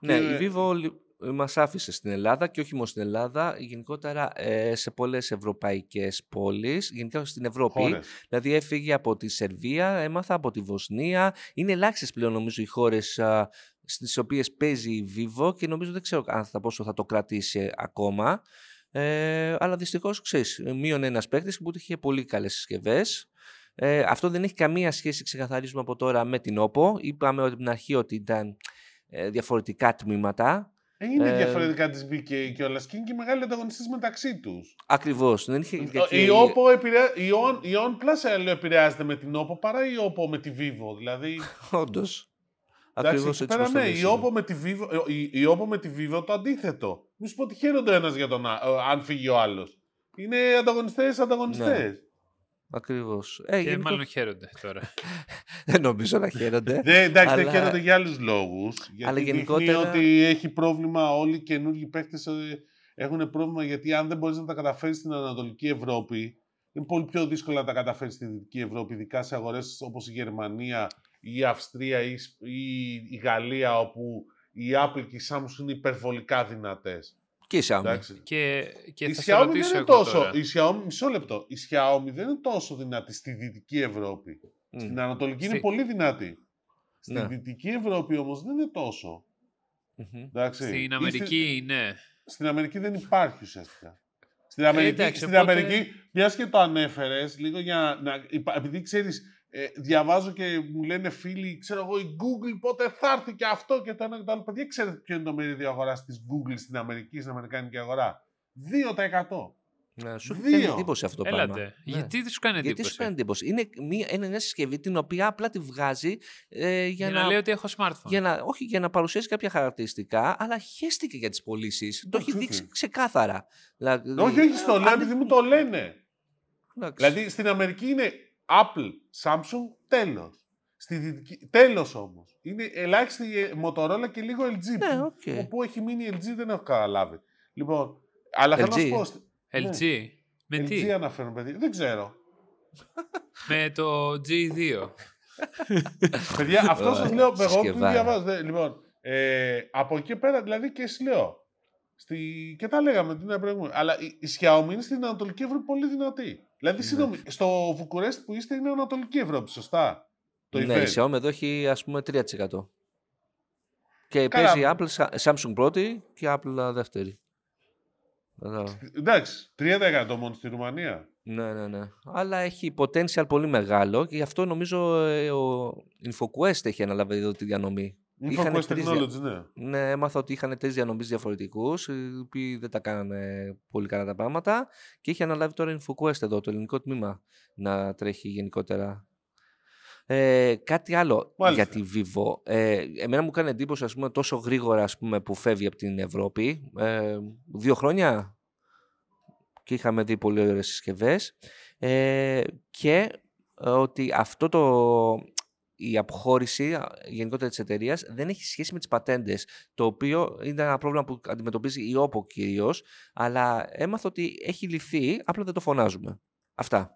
Ναι, Και- η Vivo λι- μας άφησε στην Ελλάδα και όχι μόνο στην Ελλάδα, γενικότερα ε, σε πολλές ευρωπαϊκές πόλεις, γενικά στην Ευρώπη. Χώρες. Δηλαδή έφυγε από τη Σερβία, έμαθα από τη Βοσνία. Είναι ελάχιστες πλέον νομίζω οι χώρες α, στις οποίες παίζει η Vivo και νομίζω δεν ξέρω αν θα, πόσο θα το κρατήσει ακόμα. Ε, αλλά δυστυχώς ξέρεις, μείον ένας παίκτης που είχε πολύ καλές συσκευές. Ε, αυτό δεν έχει καμία σχέση, ξεκαθαρίζουμε από τώρα, με την OPPO. Είπαμε από την αρχή ότι ήταν ε, διαφορετικά τμήματα. Ε, είναι Ε, διαφορετικά της BK και όλα. Και είναι και μεγάλοι ανταγωνιστές μεταξύ τους. Ακριβώς. Δεν είχε, Η Oppo επηρεα... η, On... η OnePlus ε, λέω, επηρεάζεται με την Oppo παρά η Oppo με τη Vivo. Δηλαδή, [LAUGHS] Όντως. εντάξει, Ακριβώς εκεί έτσι πέρα όπως το ναι, λες η είναι. Oppo, με τη Vivo, ε, η, η Oppo με τη Vivo το αντίθετο. Μη σου πω ότι χαίρονται ο ένας για τον α... ε, αν φύγει ο άλλος. Είναι ανταγωνιστές, ανταγωνιστές. Ακριβώς. Ε, Και γενικο- μάλλον χαίρονται τώρα. [LAUGHS] Δεν νομίζω να χαίρονται. Δεν, εντάξει, δεν Αλλά- χαίρονται για άλλους λόγους. Γιατί Αλλά δείχνει γενικότερα- ότι έχει πρόβλημα όλοι οι καινούργιοι παίκτες έχουν πρόβλημα γιατί αν δεν μπορείς να τα καταφέρεις στην Ανατολική Ευρώπη, είναι πολύ πιο δύσκολο να τα καταφέρεις στη Δυτική Ευρώπη, ειδικά σε αγορές όπως η Γερμανία ή η Αυστρία ή, η Ισ- ή η Γαλλία, όπου η Apple και η Samsung είναι υπερβολικά δυνατές. Και η Xiaomi. Εντάξει. και και Η θα σε Xiaomi δεν ρωτήσω είναι εγώ τόσο. τώρα. Η Xiaomi, μισό λεπτό. Η Xiaomi δεν είναι τόσο δυνατή στη Δυτική Ευρώπη. Μμ. Στην Ανατολική είναι Στη- πολύ δυνατή. Στη Ναι. Δυτική Ευρώπη όμως δεν είναι τόσο. Μμμ. Εντάξει. Ή Στην στη- Αμερική, ναι. Στην Αμερική δεν υπάρχει ουσιαστικά. Στην Αμερική, εντάξει, στην οπότε- Αμερική μιας και το ανέφερες, λίγο για να. υπα- Επειδή ξέρεις, ε, διαβάζω και μου λένε φίλοι, ξέρω εγώ, η Google πότε θα έρθει και αυτό και το ένα και το άλλο. Παιδιά, ξέρετε ποιο είναι το μερίδιο αγοράς της Google στην Αμερική, στην Αμερικάνικη αγορά; 2%. Ναι, σου έχει Δύο. κάνει εντύπωση αυτό το πράγμα. Έλα ντε. Ναι. Γιατί δεν σου κάνει Γιατί εντύπωση; σου κάνει εντύπωση; Είναι μια, είναι μια συσκευή την οποία απλά τη βγάζει ε, για, Για να λέει ότι έχω smartphone. για να, όχι για να παρουσιάσει κάποια χαρακτηριστικά, αλλά χέστηκε για τις πωλήσεις. Το έχει όχι. δείξει ξεκάθαρα. Δηλαδή, Όχι, όχι, στο λέω αν- επειδή μου το λένε. εντάξει. Δηλαδή στην Αμερική είναι Apple, Samsung, τέλος. Στη δυτική... Τέλος όμως. Είναι ελάχιστη η Motorola και λίγο LG. Ναι, που- οκ. που, που έχει μείνει η LG δεν έχω καταλάβει. Λοιπόν, αλλά θέλω να σου LG. πω... στη- LG. Με LG τι; αναφέρουν, παιδί. Δεν ξέρω. [LAUGHS] Με το G2. Παιδιά, αυτό Ωραία, σας λέω, εγώ που συσκευάρα. διαβάζω. δε- Λοιπόν, ε, από εκεί πέρα δηλαδή και εσύ λέω. Στη... Και τα λέγαμε την προηγούμενη. Αλλά η, η Xiaomi είναι στην Ανατολική Ευρώπη πολύ δυνατή. Δηλαδή, Ναι. συγγνώμη, στο Βουκουρέστι που είστε είναι Ανατολική Ευρώπη, σωστά; Το ναι, η event. Xiaomi εδώ έχει ας πούμε 3%. Και Καλά. παίζει Apple, Sa- Samsung πρώτη και Apple δεύτερη. Εδώ. Εντάξει, 3% μόνο στη Ρουμανία. Ναι, ναι, ναι. Αλλά έχει potential πολύ μεγάλο και γι' αυτό νομίζω ε, ο InfoQuest έχει αναλάβει εδώ τη διανομή. Είχανε InfoQuest τρεις Technology, ναι. Ναι, έμαθα ότι είχαν τρεις διανομή διαφορετικούς, οι οποίοι δεν τα κάνανε πολύ καλά τα πράγματα. Και είχε αναλάβει τώρα InfoQuest εδώ, το ελληνικό τμήμα, να τρέχει γενικότερα. Ε, κάτι άλλο Μάλιστα. για τη Vivo. Ε, εμένα μου κάνει εντύπωση ας πούμε, τόσο γρήγορα ας πούμε, που φεύγει από την Ευρώπη. Ε, δύο χρόνια και είχαμε δει πολύ ωραίες συσκευές. Ε, και ε, ότι αυτό το, η αποχώρηση α, γενικότερα της εταιρείας δεν έχει σχέση με τις πατέντες, το οποίο είναι ένα πρόβλημα που αντιμετωπίζει η OPPO κυρίως, αλλά έμαθα ότι έχει λυθεί, απλά δεν το φωνάζουμε. Αυτά.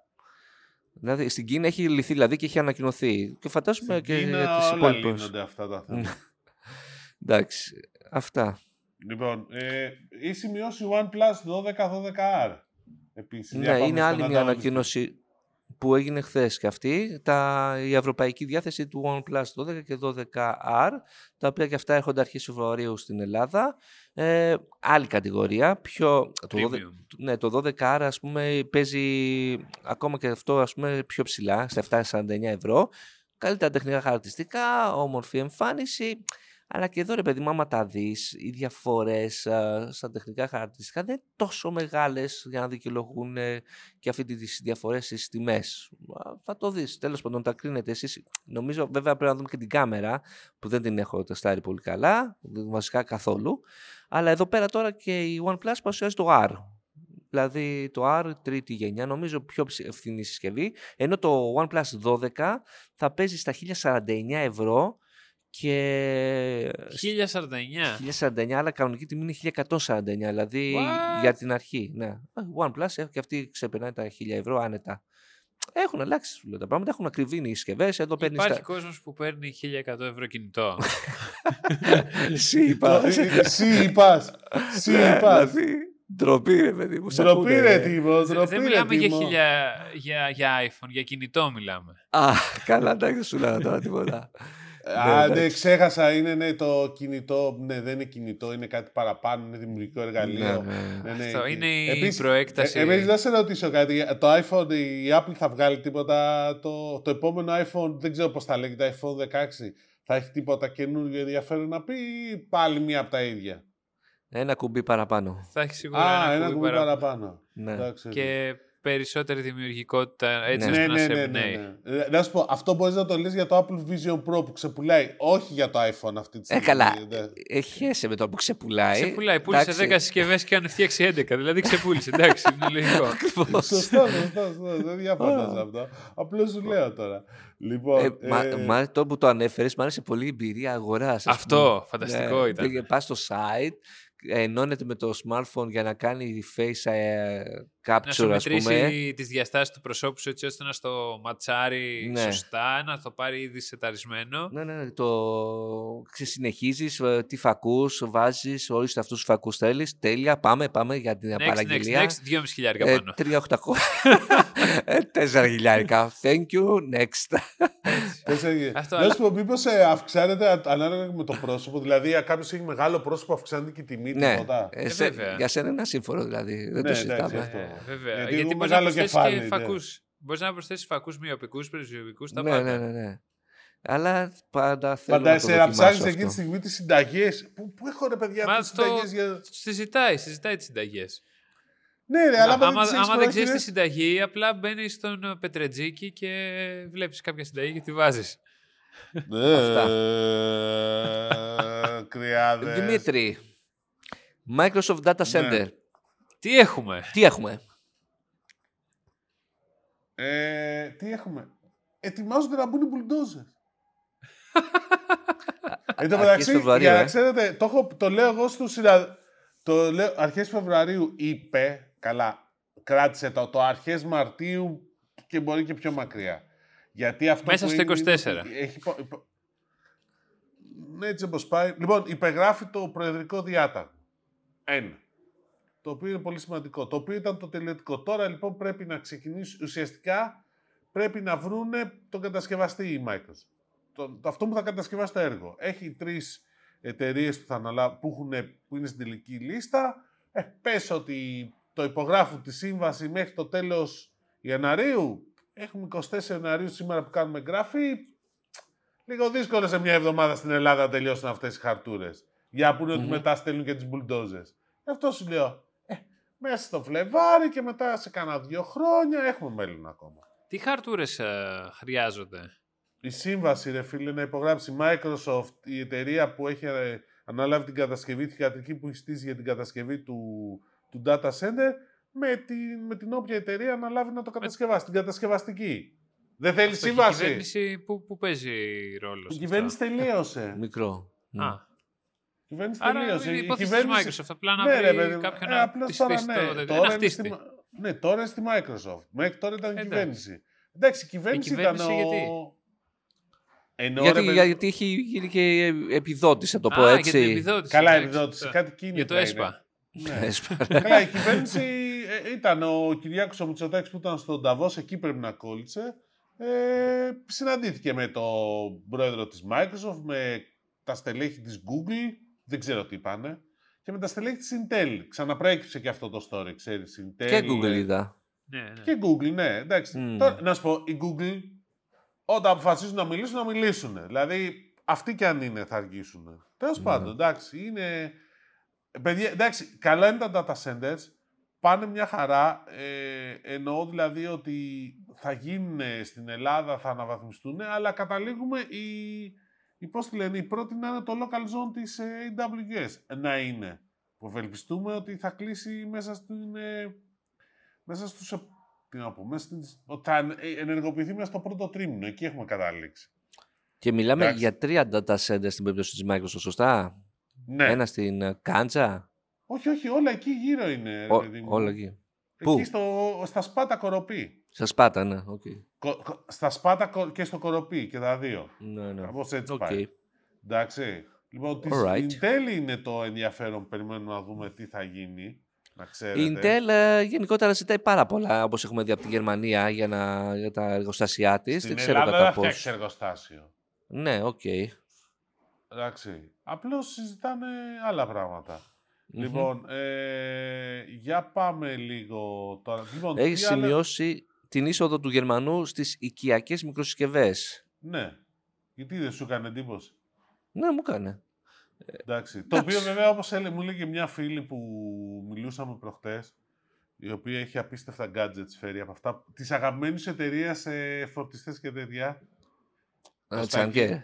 Δηλαδή στην Κίνα έχει λυθεί δηλαδή και έχει ανακοινωθεί. Και φαντάζομαι Στην και Κίνα για τις όλα υπόλοιπες. λύνονται αυτά τα θέματα. [LAUGHS] Εντάξει, αυτά. λοιπόν, ε, η σημειώσει OnePlus 12-12R. Επίσης, για Ναι, πάμε είναι στον άλλη μια ανταγωνιστή. ανακοίνωση που έγινε χθες και αυτή. Τα, η ευρωπαϊκή διάθεση του OnePlus 12 και 12R, τα οποία και αυτά έρχονται αρχές Φεβρουαρίου στην Ελλάδα. Ε, άλλη κατηγορία, πιο, το, 12, Premium. ναι, το 12R ας πούμε παίζει ακόμα και αυτό ας πούμε πιο ψηλά, στα 749 ευρώ. Καλύτερα τεχνικά χαρακτηριστικά, όμορφη εμφάνιση. Αλλά και εδώ ρε παιδί μου, άμα τα δεις, οι διαφορές α, στα τεχνικά χαρακτηριστικά δεν είναι τόσο μεγάλες για να δικαιολογούν ε, και αυτή τις διαφορές στις τιμές. Α, Θα το δεις, τέλος πάντων τα κρίνετε εσείς. Νομίζω βέβαια πρέπει να δούμε και την κάμερα που δεν την έχω τεστάρει πολύ καλά, βασικά καθόλου. Αλλά εδώ πέρα τώρα και η OnePlus παρουσιάζει το R. Δηλαδή το R τρίτη γενιά, νομίζω πιο ψη- φθηνή συσκευή. Ενώ το OnePlus 12 θα παίζει στα 1049 ευρώ και 1049. 1049, αλλά κανονική τιμή είναι 1149, δηλαδή What? για την αρχή. Ναι. Ε, OnePlus έχει και αυτή ξεπερνάει τα 1000 ευρώ άνετα. Έχουν αλλάξει σου λέω, τα πράγματα, έχουν ακριβήνει οι συσκευές. Εδώ παίρνεις. Υπάρχει κόσμος που παίρνει 1100 ευρώ κινητό. Εσύ είπα. Το- ε, Εσύ είπας. Εσύ Ναι, είπας. δηλαδή, Ντροπή, ρε παιδί μου. σ' Ντροπή ακούνε, ρε ε. Τίμο, Δεν ντροπή δεν ρε μιλάμε για, Τίμο. χιλια, για, για iPhone, για κινητό μιλάμε. Α, καλά, εντάξει, δεν σου λέω τώρα τίποτα. Α, Ναι, ναι, εντάξει. ξέχασα, είναι ναι, το κινητό, ναι, δεν είναι κινητό, είναι κάτι παραπάνω, είναι δημιουργικό εργαλείο. Ναι, ναι. Ναι, ναι. Αυτό είναι η Επίσης, προέκταση. Ε, Εμείς να σε ρωτήσω κάτι. Το iPhone, η Apple θα βγάλει τίποτα. Το, το επόμενο iPhone, δεν ξέρω πώς θα λέγεται, iPhone 16, θα έχει τίποτα καινούργιο ενδιαφέρον να πει ή πάλι μία από τα ίδια; Ένα κουμπί παραπάνω. Θα έχει σίγουρα Α, ένα κουμπί κουμπί παραπάνω. παραπάνω. Ναι. Εντάξει, Και περισσότερη δημιουργικότητα έτσι Ναι. ώστε ναι, να ναι, σε ναι, ναι, εμπνέει. ναι. Ε, Να σου πω, αυτό μπορείς να το λες για το Apple Vision Pro που ξεπουλάει, όχι για το iPhone αυτή τη Ε, στιγμή. καλά. Ναι. Έχει χέσει με το που ξεπουλάει. Ξεπουλάει, πούλησε Εντάξει. 10 συσκευές και αν φτιάξει 11. Δηλαδή ξεπούλησε. Εντάξει, είναι λογικό. [LAUGHS] Ακριβώς. Σωστό, σωστό, σωστό. Δεν διαφωνώ σε αυτό. Απλώς σου λέω τώρα. Λοιπόν. Ε, μα, ε, μα, τώρα που το ανέφερες, μου άρεσε πολύ η εμπειρία αγοράς. Αυτό, φανταστικό ήταν. Πας στο site, ενώνεται με το smartphone για να κάνει face ε, Να σου capture, ας πούμε. μετρήσει τις διαστάσεις του προσώπου σου έτσι ώστε να στο ματσάρει Ναι. σωστά, να το πάρει ήδη σεταρισμένο. Ναι, ναι, ναι, το συνεχίζει, τι φακούς βάζεις, όλους αυτούς τους φακούς θέλεις. Τέλεια, πάμε, πάμε για την Next, next, παραγγελία. next, 2,5 χιλιάρικα Ε, πάνω. 3.800. [LAUGHS] ε, 4 χιλιάρικα. Thank you, next. τέσσερα γη- Αυτό, Να αλλά- σου πω, μήπω αυξάνεται α- ανάλογα με το πρόσωπο. Δηλαδή, κάποιος έχει μεγάλο πρόσωπο, αυξάνεται και η τιμή ναι, τίποτα; ε, Ε, σε- βέβαια. για σένα είναι σύμφωνο δηλαδή. Δεν Ναι, το συζητάμε. Εντάξει, αυτό. Ε, βέβαια. Γιατί Γιατί, εγώ μπορεί να μεγάλο προσθέσει κεφάλι, και ναι. φακού. Μπορεί να προσθέσει φακού μειοπικού, πρεσβειοπικού, τα ναι, πάντα. ναι, ναι, ναι. Αλλά πάντα θέλω Πάντα να το σε να ψάχνει δοκιμάσω εκείνη τη αυτό. στιγμή τι συνταγέ. Πού, πού έχω ρε παιδιά Μα τι το- συνταγέ για. Συζητάει, συζητάει τι συνταγέ. Ναι, ρε, αλλά άμα άμα δεν τις έχεις άμα δεν ξέρει τη πρόχειρες- συνταγή, απλά μπαίνει στον ε, Πετρετζίκι και βλέπει κάποια συνταγή και τη βάζει. Αυτά. Ε, Κρυάδες. Δημήτρη, Microsoft Data Center. Ναι. Τι έχουμε; Τι έχουμε; Ε, τι έχουμε; Ετοιμάζονται να μπουν οι μπουλντόζερ. [LAUGHS] Εν τω Αρχές μεταξύ, Φεβρουαρίου, για να ε. ξέρετε, το, έχω, το λέω εγώ στους συναδέλφους. Το λέω αρχές Φεβρουαρίου είπε, καλά, κράτησε το, το αρχές Μαρτίου και μπορεί και πιο μακριά. Γιατί αυτό Μέσα που στο είναι, είναι 24. ότι Έχει, υπο- υπο- Ναι, έτσι όπως πάει. Λοιπόν, υπεγράφει το προεδρικό διάταγμα. Ένα. Το οποίο είναι πολύ σημαντικό. Το οποίο ήταν το τελειωτικό. Τώρα λοιπόν πρέπει να ξεκινήσει ουσιαστικά πρέπει να βρούνε τον κατασκευαστή η Microsoft. Το, το, αυτό που θα κατασκευάσει το έργο. Έχει τρεις εταιρείες που, θα αναλά- που, έχουν, που είναι στην τελική λίστα. Ε, πες ότι το υπογράφουν τη σύμβαση μέχρι το τέλος Ιανουαρίου. Έχουμε 24 Ιανουαρίου σήμερα που κάνουμε εγγραφή. Λίγο δύσκολο σε μια εβδομάδα στην Ελλάδα να τελειώσουν αυτές οι χαρτούρες. Για να πούνε ότι Μμμ. μετά στέλνουν και τις μπουλντόζες. Γι' αυτό σου λέω, ε, μέσα στο Φλεβάρι και μετά σε κάνα δύο χρόνια έχουμε μέλλον ακόμα. Τι χαρτούρες χρειάζονται; Η σύμβαση, ρε φίλε, να υπογράψει η Microsoft, η εταιρεία που έχει ε, αναλάβει την κατασκευή, τη ιατρική που έχει στήσει για την κατασκευή του, του data center, με την, με την όποια εταιρεία αναλάβει να το κατασκευάσει, την κατασκευαστική. Δεν θέλει Αυτό και Η σύμβαση. κυβέρνηση που, που παίζει ρόλο. Η σε κυβέρνηση τελείωσε. Μικρό. Ναι. αυτό. Μμ. Α, Η κυβέρνηση άρα τελείωσε. είναι Η υπόθεση της κυβέρνηση- Microsoft. Απλά να Ναι, ρε, βρει παιδί μου. κάποιον Ε, να απλώς της τώρα, στήσει ναι, το... τώρα Ένα είναι στη χτίστη. Μα- Ναι, τώρα είναι στη Microsoft. Μέχρι τώρα ήταν Εντάξει. κυβέρνηση. Εντάξει, η κυβέρνηση, Η κυβέρνηση ήταν γιατί; ο... Ενώ, γιατί, ρε παιδί- γιατί έχει γίνει και επιδότηση, να το πω Α, έτσι. για την επιδότηση. Καλά, εντάξει, επιδότηση. σωστά. Κάτι κίνητρα Για το είναι. ΕΣΠΑ. Ναι. [LAUGHS] Έσπαρα. Καλά, η κυβέρνηση ε, ήταν ο Κυριάκος ο Μητσοτάκης που ήταν στον Ταβός, εκεί πρέπει να κόλλησε. Ε, συναντήθηκε με τον πρόεδρο της Microsoft, με τα στελέχη της Google, δεν ξέρω τι είπανε, και με τα στελέχη της Intel. Ξαναπρέκυψε και αυτό το story, ξέρεις, Intel. Και Google ε, είδα. Ναι, ναι. Και Google, ναι, εντάξει. Μμ. Τώρα, να σου πω, η Google, όταν αποφασίζουν να μιλήσουν, να μιλήσουν. Δηλαδή, αυτοί κι αν είναι, θα αργήσουν. Τέλος Ναι. πάντων, εντάξει, είναι. Παιδιά, εντάξει, καλά είναι τα data centers. Πάνε μια χαρά. Ε, εννοώ δηλαδή ότι θα γίνουν στην Ελλάδα, θα αναβαθμιστούν, αλλά καταλήγουμε η, η, πώς τη λένε, η πρώτη να είναι το local zone της ε, AWS να είναι. Που ευελπιστούμε ότι θα κλείσει μέσα στην, ε, μέσα στους, ε, τι να πω, μέσα στις, ότι θα ε, ενεργοποιηθεί μέσα στο πρώτο τρίμηνο. Εκεί έχουμε καταλήξει. Και μιλάμε Εντάξει. για τρία data centers στην περίπτωση της Microsoft, σωστά; Ναι. Ένα στην ε, Κάντζα. Όχι, όχι, όλα εκεί γύρω είναι. ρε Ό- παιδί μου. όλα εκεί. Εκεί Πού; στο, στα Σπάτα Κοροπή. Στα Σπάτα, ναι. οκ. Κο- κο- στα Σπάτα Κο- και στο Κοροπή και τα δύο. Ναι, ναι. Κάπως έτσι Οκ. πάει. Εντάξει. Λοιπόν, της Alright. Intel είναι το ενδιαφέρον. Περιμένουμε να δούμε τι θα γίνει. Να ξέρετε. Η Intel ε, γενικότερα ζητάει πάρα πολλά, όπως έχουμε δει από τη Γερμανία, για, να, για τα εργοστάσια της. Στην Δεν ξέρω Ελλάδα κατά δεν θα πώς. φτιάξει εργοστάσιο. Ναι, οκ. Εντάξει. Απλώς συζητάνε άλλα πράγματα. Μμμ. Λοιπόν, ε, για πάμε λίγο τώρα. Λοιπόν, Έχεις τι άλλα- σημειώσει την είσοδο του Γερμανού στις οικιακές μικροσυσκευές. Ναι. Γιατί δεν σου έκανε εντύπωση; Ναι, μου έκανε. Εντάξει. Το οποίο βέβαια όπως έλεγε, μου έλεγε μια φίλη που μιλούσαμε προχτές, η οποία έχει απίστευτα gadgets φέρει από αυτά, της αγαπημένης εταιρείας σε φορτιστές και τέτοια. Ε, Κωστάκη. Της Anker.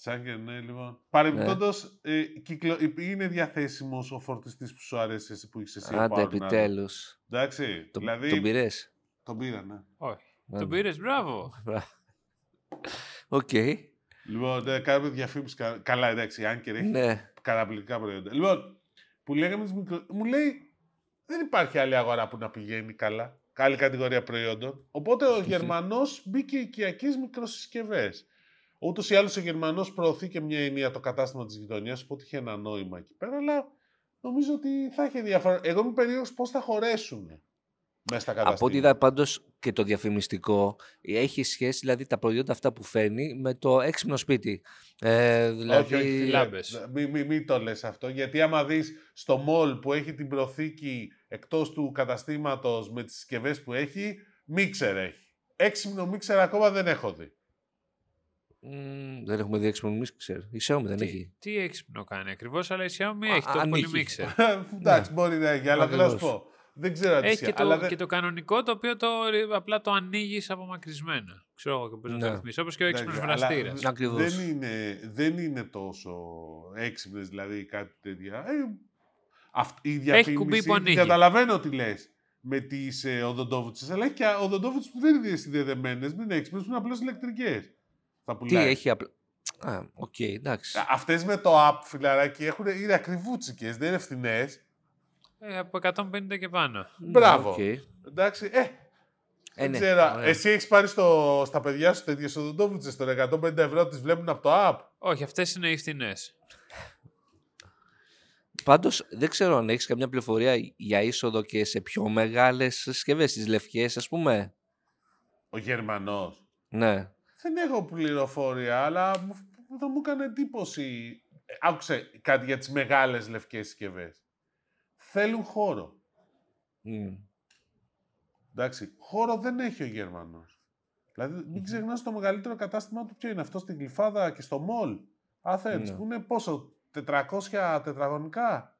Σαν και ναι, λοιπόν. Παρεμπιπτόντως, ε, κυκλο... είναι διαθέσιμος ο φορτιστής που σου αρέσει εσύ που έχεις εσύ. ο Άντε, Power Nano. επιτέλους. Εντάξει. Το, δηλαδή, Τον πήρες; τον πήρα, ναι. Όχι. Άντε. Τον πήρες, μπράβο. Οκ. Λοιπόν, ναι, κάνουμε διαφήμιση. κα- Καλά, εντάξει, αν και έχει Ναι. καταπληκτικά προϊόντα. Λοιπόν, που λέγαμε τις μικρο... Μου λέει, δεν υπάρχει άλλη αγορά που να πηγαίνει καλά. Άλλη κατηγορία προϊόντων. Οπότε ο [LAUGHS] Γερμανός μπήκε οικιακές μικροσυσκευές. Ούτως ή άλλως ο Γερμανός προωθεί και μια ενία το κατάστημα της γειτονιάς, οπότε είχε ένα νόημα εκεί πέρα, αλλά νομίζω ότι θα έχει ενδιαφέρον. Εγώ είμαι περίεργος πώς θα χωρέσουν μέσα στα καταστήματα. Από ό,τι είδα πάντως και το διαφημιστικό, έχει σχέση δηλαδή τα προϊόντα αυτά που φέρνει με το έξυπνο σπίτι. Ε, δηλαδή, Όχι, όχι, φίλε, λάμπες. Μην μη, μη το λες αυτό, γιατί άμα δεις στο mall που έχει την προθήκη εκτός του καταστήματος με τις συσκευές που έχει, μίξερ έχει. Έξυπνο μίξερ ακόμα δεν έχω δει. Μ, δεν έχουμε δει έξυπνο μίξερ. Η Xiaomi δεν Τι, έχει. τι έξυπνο κάνει ακριβώς, αλλά η Xiaomi Α, έχει το αν πολύ έχει. μίξερ. [LAUGHS] Εντάξει, μπορεί να έχει, αλλά θέλω να σου Ακριβώς. πω. Δεν ξέρω αν Έχει ισχύει, και το, αλλά δεν- και το κανονικό το οποίο το, απλά το ανοίγεις απομακρυσμένα. Ξέρω εγώ και πώς να το Ναι. ρυθμίσεις. Όπως και ο έξυπνος Εντάξει, αλλά βραστήρας. δεν- Ακριβώς. Δεν είναι, δεν είναι τόσο έξυπνες, δηλαδή κάτι τέτοια. Ε, αυτή η διαφήμιση, κουμπί που ανοίγει. Καταλαβαίνω τι λες με τις ε, οδοντόβουρτσες, αλλά έχει και οδοντόβουρτσες που δεν είναι συνδεδεμένες, δεν είναι έξυπνες, που είναι απλώς ηλεκτρικές. Θα Τι πουλάει. έχει απλά. Α, οκ, εντάξει. Αυτές με το app, φιλαράκι, έχουν, είναι ακριβούτσικες, δεν είναι φθηνές. Ε, από 150 και πάνω. Μπράβο. Οκ. Εντάξει, ε, Ε, δεν ναι, ξέρω. ωραία. Εσύ έχεις πάρει στο, στα παιδιά σου τέτοιες οδοντόβουρτσες τώρα 150 ευρώ τις βλέπουν από το app; Όχι, αυτές είναι οι φθηνές. Πάντως δεν ξέρω αν έχεις καμιά πληροφορία για είσοδο και σε πιο μεγάλες συσκευές, τις λευκές ας πούμε. Ο Γερμανός. Ναι. Δεν έχω πληροφορία, αλλά μου, θα μου έκανε εντύπωση. Ε, Άκουσε κάτι για τις μεγάλες λευκές συσκευές. Θέλουν χώρο. Μμ. Εντάξει, χώρο δεν έχει ο Γερμανός. Δηλαδή, μην ξεχνάς το μεγαλύτερο κατάστημα του ποιο είναι αυτό στην Γλυφάδα και στο Μολ. Athens, Ναι. που είναι πόσο, 400 τετραγωνικά;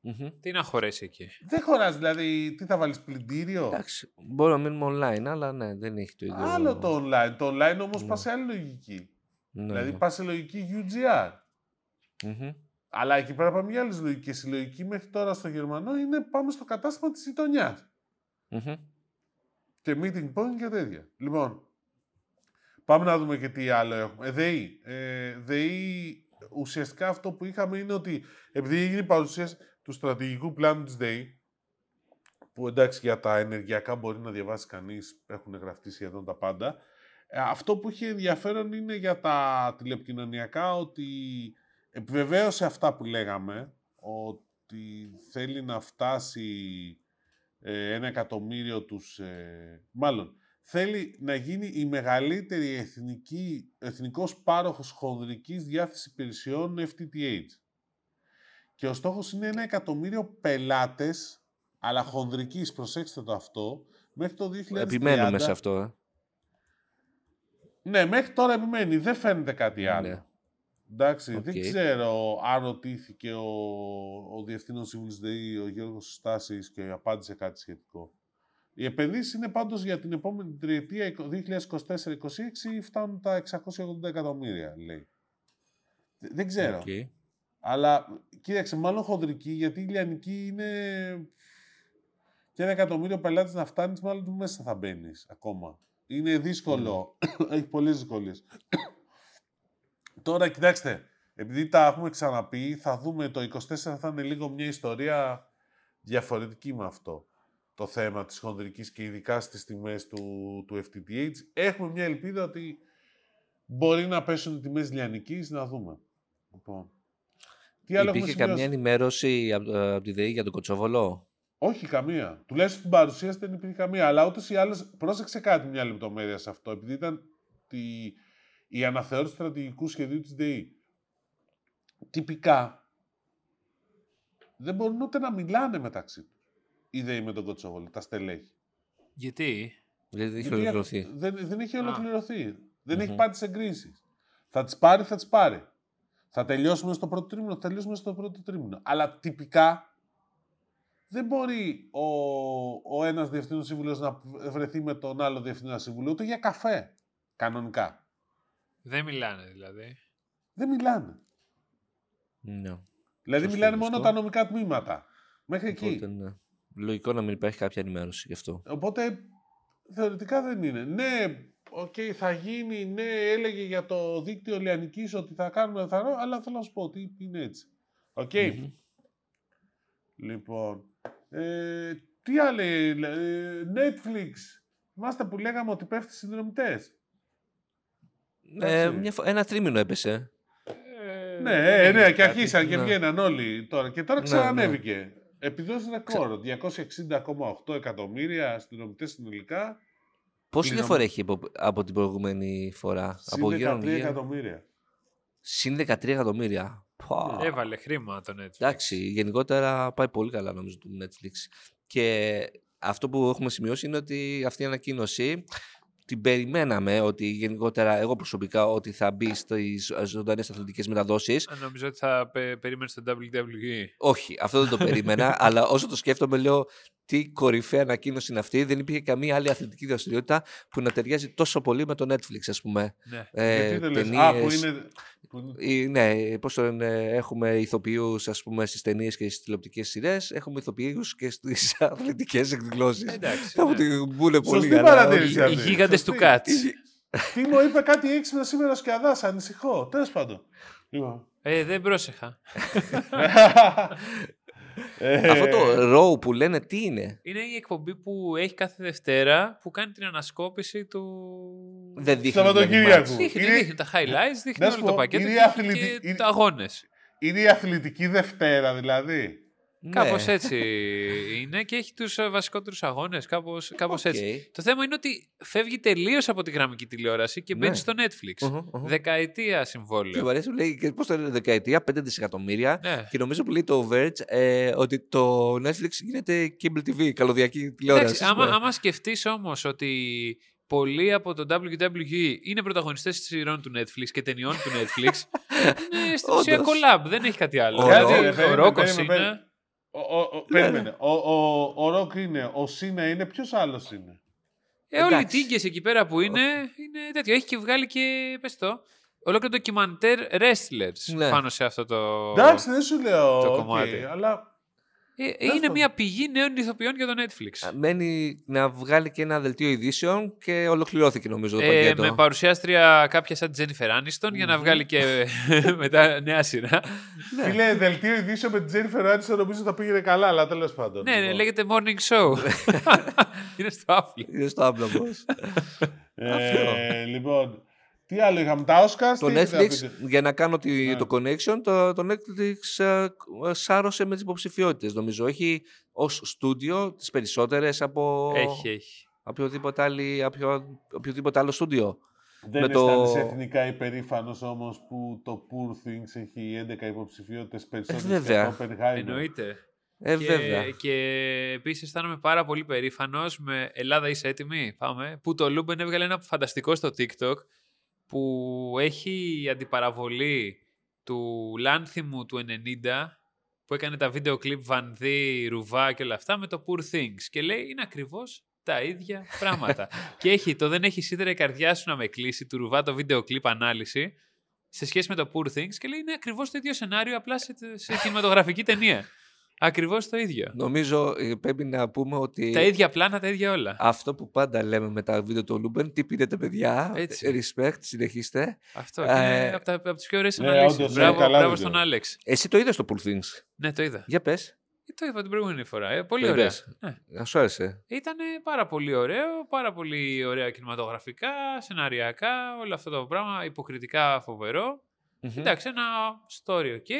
Μμμ. Τι να χωρέσει εκεί; Δεν χωράς, δηλαδή, τι θα βάλεις πλυντήριο; Εντάξει, μπορούμε να μείνουμε online, αλλά ναι, δεν έχει το ίδιο. Άλλο το online. Το online όμως Ναι. πας σε άλλη λογική. Ναι, Δηλαδή, ναι. πας σε λογική UGR. Μμμ. Αλλά εκεί πέρα πάμε για άλλες λογικές. Η λογική μέχρι τώρα στο Γερμανό είναι πάμε στο κατάστημα της γειτονιάς. Μμμ. Και meeting point και τέτοια. Λοιπόν, πάμε να δούμε και τι άλλο έχουμε. Ε, ΔΕΗ. Ε, ΔΕΗ, ουσιαστικά αυτό που είχαμε είναι ότι επειδή έγινε η παρουσίαση του στρατηγικού πλάνου της ΔΕΗ, που εντάξει για τα ενεργειακά μπορεί να διαβάσει κανείς, έχουν γραφτεί σχεδόν τα πάντα. Ε, αυτό που έχει ενδιαφέρον είναι για τα τηλεπικοινωνιακά ότι επιβεβαίωσε αυτά που λέγαμε, ότι θέλει να φτάσει ε, ένα εκατομμύριο τους... Ε, μάλλον, θέλει να γίνει η μεγαλύτερη εθνική, εθνικός πάροχος χονδρικής διάθεσης υπηρεσιών FTTH. Και ο στόχος είναι ένα εκατομμύριο πελάτες, αλλά χονδρικής, προσέξτε το αυτό, μέχρι το 2030. Επιμένουμε σε αυτό, ε. Ναι, μέχρι τώρα επιμένει. Δεν φαίνεται κάτι άλλο. Ναι. Εντάξει, Οκ. δεν ξέρω αν ρωτήθηκε ο, ο Διευθύνων Σύμβουλος ΔΕΗ, ο Γιώργος Στάσης και απάντησε κάτι σχετικό. Οι επενδύσεις είναι πάντως για την επόμενη τριετία 2024-2026 φτάνουν τα 680 εκατομμύρια, λέει. Δε- Δεν ξέρω. Οκ. Αλλά κοίταξε, μάλλον χοντρική, γιατί η Λιανική είναι. και ένα εκατομμύριο πελάτες να φτάνεις, μάλλον μέσα θα μπαίνεις ακόμα. Είναι δύσκολο. [COUGHS] Έχει πολλές δυσκολίες. [COUGHS] Τώρα, κοιτάξτε, επειδή τα έχουμε ξαναπεί, θα δούμε το 24 θα είναι λίγο μια ιστορία διαφορετική με αυτό. Το θέμα της χονδρικής και ειδικά στις τιμές του, του FTTH. Έχουμε μια ελπίδα ότι μπορεί να πέσουν οι τιμές λιανικής, να δούμε. Λοιπόν. Τι άλλο έχουμε Υπήρχε σημειώσει; καμιά ενημέρωση από, ε, από τη ΔΕΗ για τον Κοτσόβολο; Όχι, καμία. Τουλάχιστον στην παρουσίαση δεν υπήρχε καμία. Αλλά ούτως ή άλλως, πρόσεξε κάτι μια λεπτομέρεια σε αυτό. Επειδή ήταν τη, η αναθεώρηση του στρατηγικού σχεδίου της ΔΕΗ. Τυπικά δεν μπορούν ούτε να μιλάνε μεταξύ τους. Η ΔΕΗ με τον Κοτσόβολο, τα στελέχη. Γιατί; Δηλαδή δεν έχει Γιατί ολοκληρωθεί. Δεν, δεν έχει Α. ολοκληρωθεί. Δεν έχει Μμμ. πάρει τις εγκρίσεις. Θα τις πάρει, θα τις πάρει. Θα τελειώσουμε στο πρώτο τρίμηνο, θα τελειώσουμε στο πρώτο τρίμηνο. Αλλά τυπικά δεν μπορεί ο, ο ένας διευθύνων σύμβουλος να βρεθεί με τον άλλο διευθύνων σύμβουλο ούτε για καφέ. Κανονικά. Δεν μιλάνε δηλαδή. Δεν μιλάνε. Ναι. Δηλαδή Σωστό μιλάνε είναι μόνο αυτό. τα νομικά τμήματα. Μέχρι εκεί. Οπότε, ναι. Λογικό να μην υπάρχει κάποια ενημέρωση γι' αυτό. Οπότε θεωρητικά δεν είναι. Ναι, οκ, θα γίνει, ναι, έλεγε για το δίκτυο Λιανικής ότι θα κάνουμε, θα κάνουμε, αλλά θέλω να σου πω ότι είναι έτσι. Οκ. Μμμ. Λοιπόν, ε, τι άλλο, ε, Netflix. Θυμάστε που λέγαμε ότι πέφτει στις συνδρομητές; Ε, Εντάξει. μια φο- ένα τρίμηνο έπεσε. Ε, Ναι, δεν ε, έγινε ναι, και κάτι. αρχίσαν και Ναι. βγαίναν όλοι τώρα. Και τώρα Ναι, ξανανέβηκε. Επιδόσεις ρεκόρ. 260,8 εκατομμύρια συνδρομητές συνολικά. Πόση Πληρωμή. διαφορά έχει από, από την προηγούμενη φορά; Συν από 13 γύρω εκατομμύρια. Συν 13 εκατομμύρια. Πα. Έβαλε χρήμα το Netflix. Εντάξει, γενικότερα πάει πολύ καλά νομίζω το Netflix. Και αυτό που έχουμε σημειώσει είναι ότι αυτή η ανακοίνωση την περιμέναμε ότι γενικότερα εγώ προσωπικά ότι θα μπει στις ζωντανές αθλητικές μεταδόσεις. Α, Νομίζω ότι θα πε, περίμενε στο WWE. Όχι, αυτό δεν το περίμενα, [LAUGHS] αλλά όσο το σκέφτομαι λέω τι κορυφαία ανακοίνωση είναι αυτή. Δεν υπήρχε καμία άλλη αθλητική δραστηριότητα που να ταιριάζει τόσο πολύ με το Netflix, ας πούμε. Ναι. Ε, Γιατί δεν λες, α, που ταινίες- είναι... που είναι- Ή, ναι, πώς το λένε, έχουμε ηθοποιούς ας πούμε στις ταινίες και στις τηλεοπτικές σειρές, έχουμε ηθοποιούς και στις [LAUGHS] αθλητικές εκδηλώσεις. Εντάξει. Θα μου ναι. την πούνε πολύ Σωστή καλά. παρατήρηση Οι, αυτή. οι γίγαντες του Σωστή. Κάτς. Τι μου είπε κάτι έξυπνα σήμερα ο Σκιαδάς, ανησυχώ. Τέλος πάντων. Λοιπόν. Ε, δεν πρόσεχα. [LAUGHS] [LAUGHS] Ε, Αυτό το Raw που λένε τι είναι; Είναι η εκπομπή που έχει κάθε Δευτέρα που κάνει την ανασκόπηση του... Δεν δείχνει. Σαββατοκύριακου. δηλαδή, μάτς. Δείχνει, Είναι- δείχνει τα highlights, δείχνει Να σου όλο το πω, πακέτο είναι και, αθλητη- και είναι- τα αγώνες. Είναι η αθλητική Δευτέρα δηλαδή. Ναι. Κάπως έτσι είναι και έχει τους ε, βασικότερους αγώνες, κάπως, κάπως Οκ. έτσι. Το θέμα είναι ότι φεύγει τελείως από τη γραμμική τηλεόραση και μπαίνει Ναι. στο Netflix. Οχο, οχο. Δεκαετία Και συμβόλαιο. μου αρέσει που λέει και πώς το λένε δεκαετία, 5 δισεκατομμύρια. Ναι. Και νομίζω που λέει το Verge ε, ότι το Netflix γίνεται cable TV, καλωδιακή τηλεόραση. Εντάξει, ας άμα, πούμε. άμα σκεφτείς όμως ότι πολλοί από το WWE είναι πρωταγωνιστές σειρών του Netflix και ταινιών του Netflix, [LAUGHS] είναι στην ουσία Όντως. collab, δεν έχει κάτι άλλο. Ωραία, Δηλαδή, ωραία, ο περίμενε, Ρόκος περίμενε, είναι... Ο, ο, ο, Ναι, περίμενε. Ο, ο, ο Ροκ είναι, ο Cena είναι, ποιος άλλος είναι; Ε, όλοι οι Εντάξει. τύγκες εκεί πέρα που είναι, είναι τέτοιο. Έχει και βγάλει και, πες το, ολόκληρο ντοκιμαντέρ wrestlers Ναι. πάνω σε αυτό το... Εντάξει, δεν σου λέω. το οκ, κομμάτι. αλλά Ε, είναι μια πηγή νέων ηθοποιών για το Netflix. Μένει να βγάλει και ένα δελτίο ειδήσεων και ολοκληρώθηκε νομίζω το Ε, πακέτο. με παρουσιάστρια κάποια σαν Τζένιφερ Άνιστον για να βγάλει και [LAUGHS] μετά νέα σειρά. Φίλε, δελτίο ειδήσεων με την Τζένιφερ Άνιστον νομίζω θα πήγαινε καλά, αλλά τέλος πάντων. ναι, ναι, Λοιπόν. λέγεται Morning Show. [LAUGHS] είναι στο Apple. Είναι στο Apple όμως. Ε, λοιπόν, τι άλλο είχαμε, τα Oscars. το τι έχετε να Netflix, πείτε; για να κάνω τη- Ναι. το connection, το, το Netflix ε, ε, σάρωσε με τις υποψηφιότητες νομίζω. Έχει ως στούντιο τις περισσότερες από Έχει, έχει. οποιοδήποτε, άλλη, από οποιοδήποτε άλλο στούντιο. Δεν με το- αισθάνεσαι εθνικά υπερήφανος όμως που το Poor Things έχει 11 υποψηφιότητες περισσότερες βέβαια. από το Oppenheimer; Εννοείται. Ε, και, βέβαια. και επίσης αισθάνομαι πάρα πολύ περήφανος με Ελλάδα είσαι έτοιμη. Πάμε. Που το Luben έβγαλε ένα φανταστικό στο TikTok που έχει αντιπαραβολή του Λάνθιμου του 90 που έκανε τα βίντεο κλιπ Βανδύ, Ρουβά και όλα αυτά με το Poor Things. Και λέει είναι ακριβώς τα ίδια πράγματα. [LAUGHS] και έχει το δεν έχεις σίδερα η καρδιά σου να με κλείσει του Ρουβά το βίντεο κλιπ ανάλυση σε σχέση με το Poor Things και λέει είναι ακριβώς το ίδιο σενάριο απλά σε, σε κινηματογραφική ταινία. Ακριβώς το ίδιο. Νομίζω ε, πρέπει να πούμε ότι Τα ίδια πλάνα, τα ίδια όλα. αυτό που πάντα λέμε με τα βίντεο του Luben, τι πίνετε παιδιά, Έτσι. respect, συνεχίστε. Αυτό Ε, είναι από, τα, από τις πιο ωραίες ναι, αναλύσεις. όντως, Μπράβο, είναι καλά μπράβο βίντεο. στον Άλεξ. Εσύ το είδες το Pool Things; Ναι, το είδα. Για πες. Ε, Το είδα την προηγούμενη φορά. Ε, πολύ Το ωραία. είδες. Ναι. Να σου άρεσε. Ήταν πάρα πολύ ωραίο, πάρα πολύ ωραία κινηματογραφικά, σεναριακά, όλο αυτό το πράγμα, υποκριτικά φοβερό. Μμμ. Εντάξει, ένα story ok.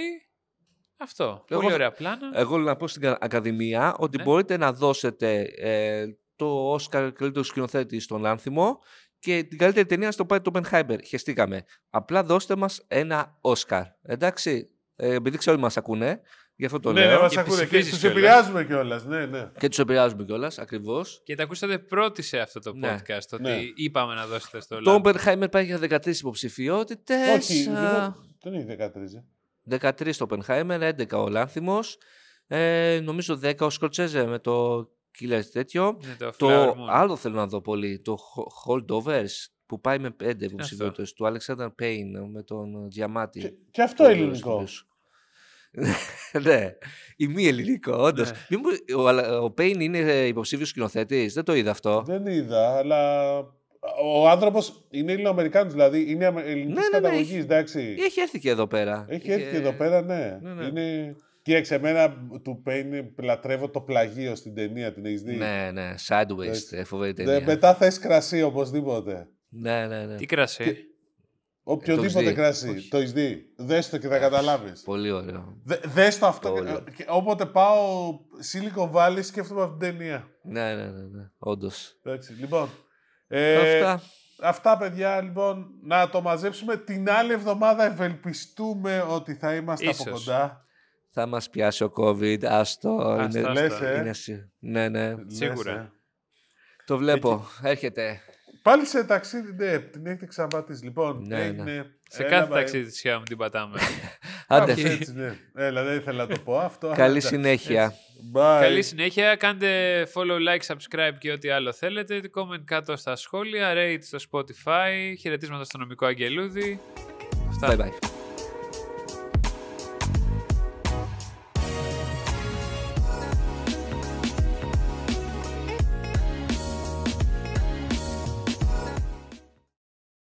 Αυτό. Εγώ πολύ θα- ωραία πλάνα. Εγώ λέω να πω στην κα- Ακαδημία ότι Ναι. μπορείτε να δώσετε ε, το Όσκαρ καλύτερο σκηνοθέτη στον Άνθιμο και την καλύτερη ταινία στο πάρει το Oppenheimer. Χεστήκαμε. Απλά δώστε μας ένα Όσκαρ. Εντάξει, ε, επειδή ξέρω ότι μας ακούνε, γι' αυτό το ναι, ναι, λέω. μας Και ακούνε και ψηφίζεις τους κιόλας. επηρεάζουμε κιόλας. Ναι, ναι. Και τους επηρεάζουμε κιόλας, ακριβώς. Και τα ακούσατε πρώτοι σε αυτό το Ναι. podcast, ότι Ναι. είπαμε να δώσετε στο Το Lamp. Oppenheimer πάει για 13 υποψηφιότητες. Όχι, α, λίγο- δεν έχει 13. 13 το Oppenheimer, 11 ο Λάνθιμος. Ε, νομίζω 10 ο Σκορτσέζε με το Killer τέτοιο. Ναι, το, Το Flower Moon. άλλο θέλω να δω πολύ, το Ho- Holdovers που πάει με πέντε αυτό; υποψηφιότητες του Alexander Payne με τον Διαμάτη. Και, και αυτό ελληνικό. [LAUGHS] ναι, η μη ελληνικό, όντως. Ναι. ο, Αλα- ο Payne είναι υποψήφιος σκηνοθέτης, δεν το είδα αυτό. Δεν είδα, αλλά ο άνθρωπος είναι Ελληνοαμερικάνος, δηλαδή είναι ελληνικής Ναι, ναι, ναι, καταγωγής, έχει- εντάξει. Έχει έρθει και εδώ πέρα. Έχει έρθει και εδώ πέρα, ναι. Ναι, ναι. Είναι... Κοίταξε, εμένα του Πέιν λατρεύω το πλαγίο στην ταινία, την έχεις δει; Ναι, ναι, Sideways, Εντάξει. ε, φοβερή Δε- ταινία. μετά θες κρασί οπωσδήποτε. Ναι, ναι, ναι. Τι κρασί; Και- Οποιοδήποτε δει. κρασί. Όχι. Το έχεις δει. Δες το και θα καταλάβεις. Πολύ ωραίο. Δε, δες το αυτό. Πολύ. και- και όποτε πάω Silicon Valley σκέφτομαι αυτή την ταινία. Ναι, ναι, ναι, ναι. όντως. Εντάξει, λοιπόν. Ε, Αυτά. Αυτά, παιδιά, λοιπόν, να το μαζέψουμε. Την άλλη εβδομάδα ευελπιστούμε ότι θα είμαστε από Ίσως. κοντά. Θα μας πιάσει ο COVID, άστο. Άστο, είναι... άστο. Λες, ε. είναι σι- Ναι, ναι. Σίγουρα. Λες, ε. Το βλέπω. Έρχεται. Πάλι σε ταξίδι, ναι, την έχετε ξαναπατήσει. Λοιπόν, Ναι, ναι. έγινε. Σε Έλα, κάθε μπα- ταξίδι της σχέδια μου την πατάμε. Άντε, Κάπως έτσι, ναι. Έλα, δεν ήθελα να το πω αυτό. αλλά καλή εντάξει. συνέχεια. Bye. Καλή συνέχεια. Κάντε follow, like, subscribe και ό,τι άλλο θέλετε. Comment κάτω στα σχόλια. Rate στο Spotify. Χαιρετίσματα στο νομικό Αγγελούδη. Αυτά. Bye bye.